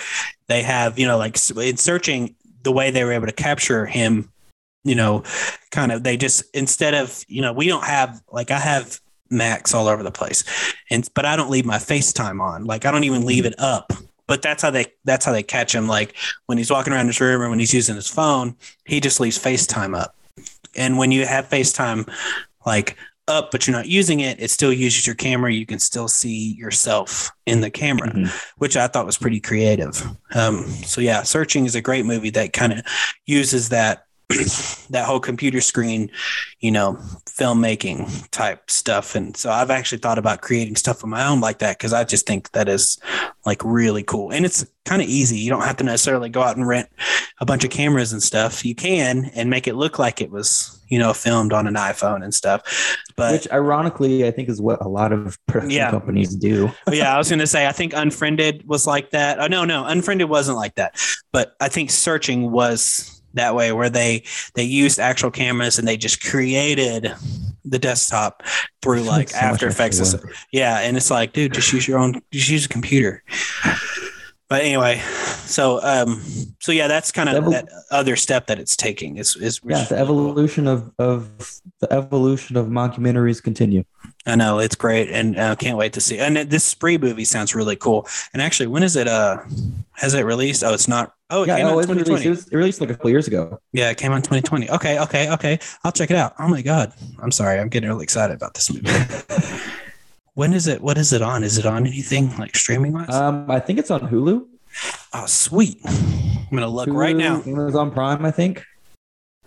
they have, you know, like in searching the way they were able to capture him, you know, kind of they just instead of you know we don't have like I have Macs all over the place, and but I don't leave my FaceTime on, like I don't even leave it up. But that's how they that's how they catch him. Like when he's walking around his room or when he's using his phone, he just leaves FaceTime up. And when you have FaceTime like up, but you're not using it, it still uses your camera. You can still see yourself in the camera, Mhm. which I thought was pretty creative. Um, so yeah, searching is a great movie that kind of uses that that whole computer screen, you know, filmmaking type stuff. And so I've actually thought about creating stuff of my own like that because I just think that is like really cool. And it's kind of easy. You don't have to necessarily go out and rent a bunch of cameras and stuff. You can and make it look like it was, you know, filmed on an iPhone and stuff. But Which ironically I think is what a lot of production Yeah. companies do. Oh, yeah, I was going to say, I think Unfriended was like that. Oh, no, no, Unfriended wasn't like that. But I think Searching was that way, where they they used actual cameras and they just created the desktop through like So After Effects. and extra stuff. Yeah, and it's like, dude, just use your own, just use a computer. But anyway, so um, so yeah, that's kind of Evol- that other step that it's taking. Is is yeah, the evolution of of the evolution of mockumentaries continue. I know it's great, and uh, can't wait to see. And this Spree movie sounds really cool. And actually, when is it? Uh, has it released? Oh, it's not. Oh, it yeah, came oh, out it 2020. released, it was released like a couple years ago. Yeah, it came out 2020. Okay, okay, okay. I'll check it out. Oh my god, I'm sorry. I'm getting really excited about this movie. when is it? What is it on? Is it on anything like streaming wise? Um, I think it's on Hulu. oh, sweet. I'm gonna look right Hulu, now. Amazon Prime, I think.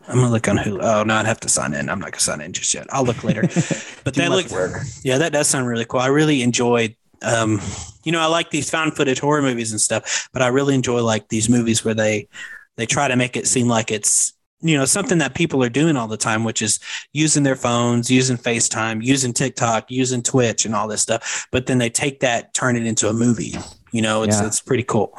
I'm gonna look on Hulu. Oh no, I'd have to sign in. I'm not gonna sign in just yet. I'll look later. But that looks work. Yeah, that does sound really cool. I really enjoyed um you know, I like these found footage horror movies and stuff, but I really enjoy like these movies where they they try to make it seem like it's you know something that people are doing all the time, which is using their phones, using FaceTime, using TikTok, using Twitch and all this stuff. But then they take that, turn it into a movie. You know, it's Yeah. it's pretty cool.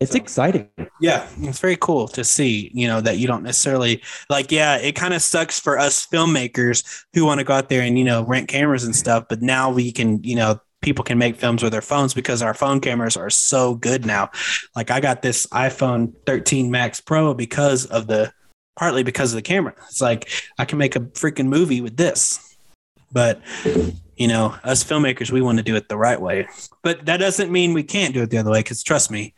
It's So- exciting. Yeah, it's very cool to see, you know, that you don't necessarily like, yeah, it kind of sucks for us filmmakers who want to go out there and, you know, rent cameras and stuff. But now we can, you know, people can make films with their phones because our phone cameras are so good now. Like I got this iPhone 13 Max Pro because of the, partly because of the camera. It's like I can make a freaking movie with this. But, you know, us filmmakers, we want to do it the right way. But that doesn't mean we can't do it the other way because trust me,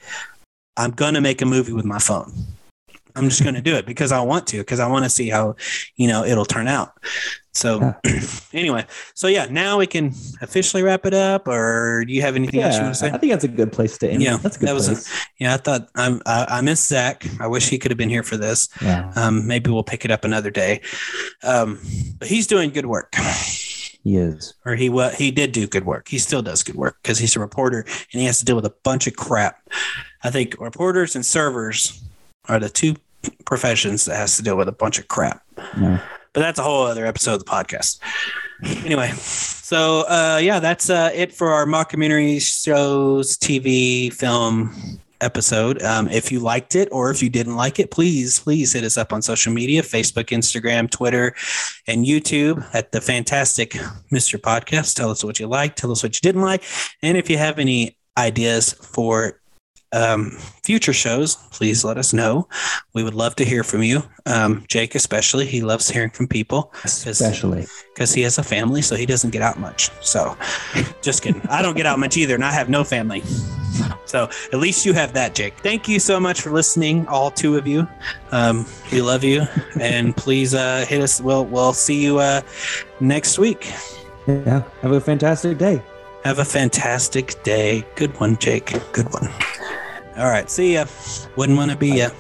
I'm to make a movie with my phone. I'm just going to do it because I want to, because I want to see how, you know, it'll turn out. So, anyway, so yeah, now we can officially wrap it up. Or do you have anything else you want to say? I think that's a good place to end. Yeah, that's a good that was a- yeah, I thought I'm, I, I miss Zach. I wish he could have been here for this. yeah, Um, maybe we'll pick it up another day. Um, but he's doing good work. he is. or he wa he did do good work. He still does good work because he's a reporter and he has to deal with a bunch of crap. I think reporters and servers are the two professions that has to deal with a bunch of crap. Yeah. But that's a whole other episode of the podcast. Anyway, so uh, yeah, that's uh, it for our mockumentary shows, TV, film episode. Um, if you liked it or if you didn't like it, please, please hit us up on social media Facebook, Instagram, Twitter, and YouTube at the Fantastic Mr. Podcast. Tell us what you liked, tell us what you didn't like. And if you have any ideas for um, future shows, please let us know. We would love to hear from you. Um, Jake, especially, he loves hearing from people Especially. because he has a family, so he doesn't get out much. So, just kidding. I don't get out much either, and I have no family. So, at least you have that, Jake. Thank you so much for listening, all two of you. Um, we love you, and please uh, hit us. We'll we'll see you uh, next week. Yeah. Have a fantastic day. Have a fantastic day. Good one, Jake. Good one. All right. See ya. Wouldn't want to be ya.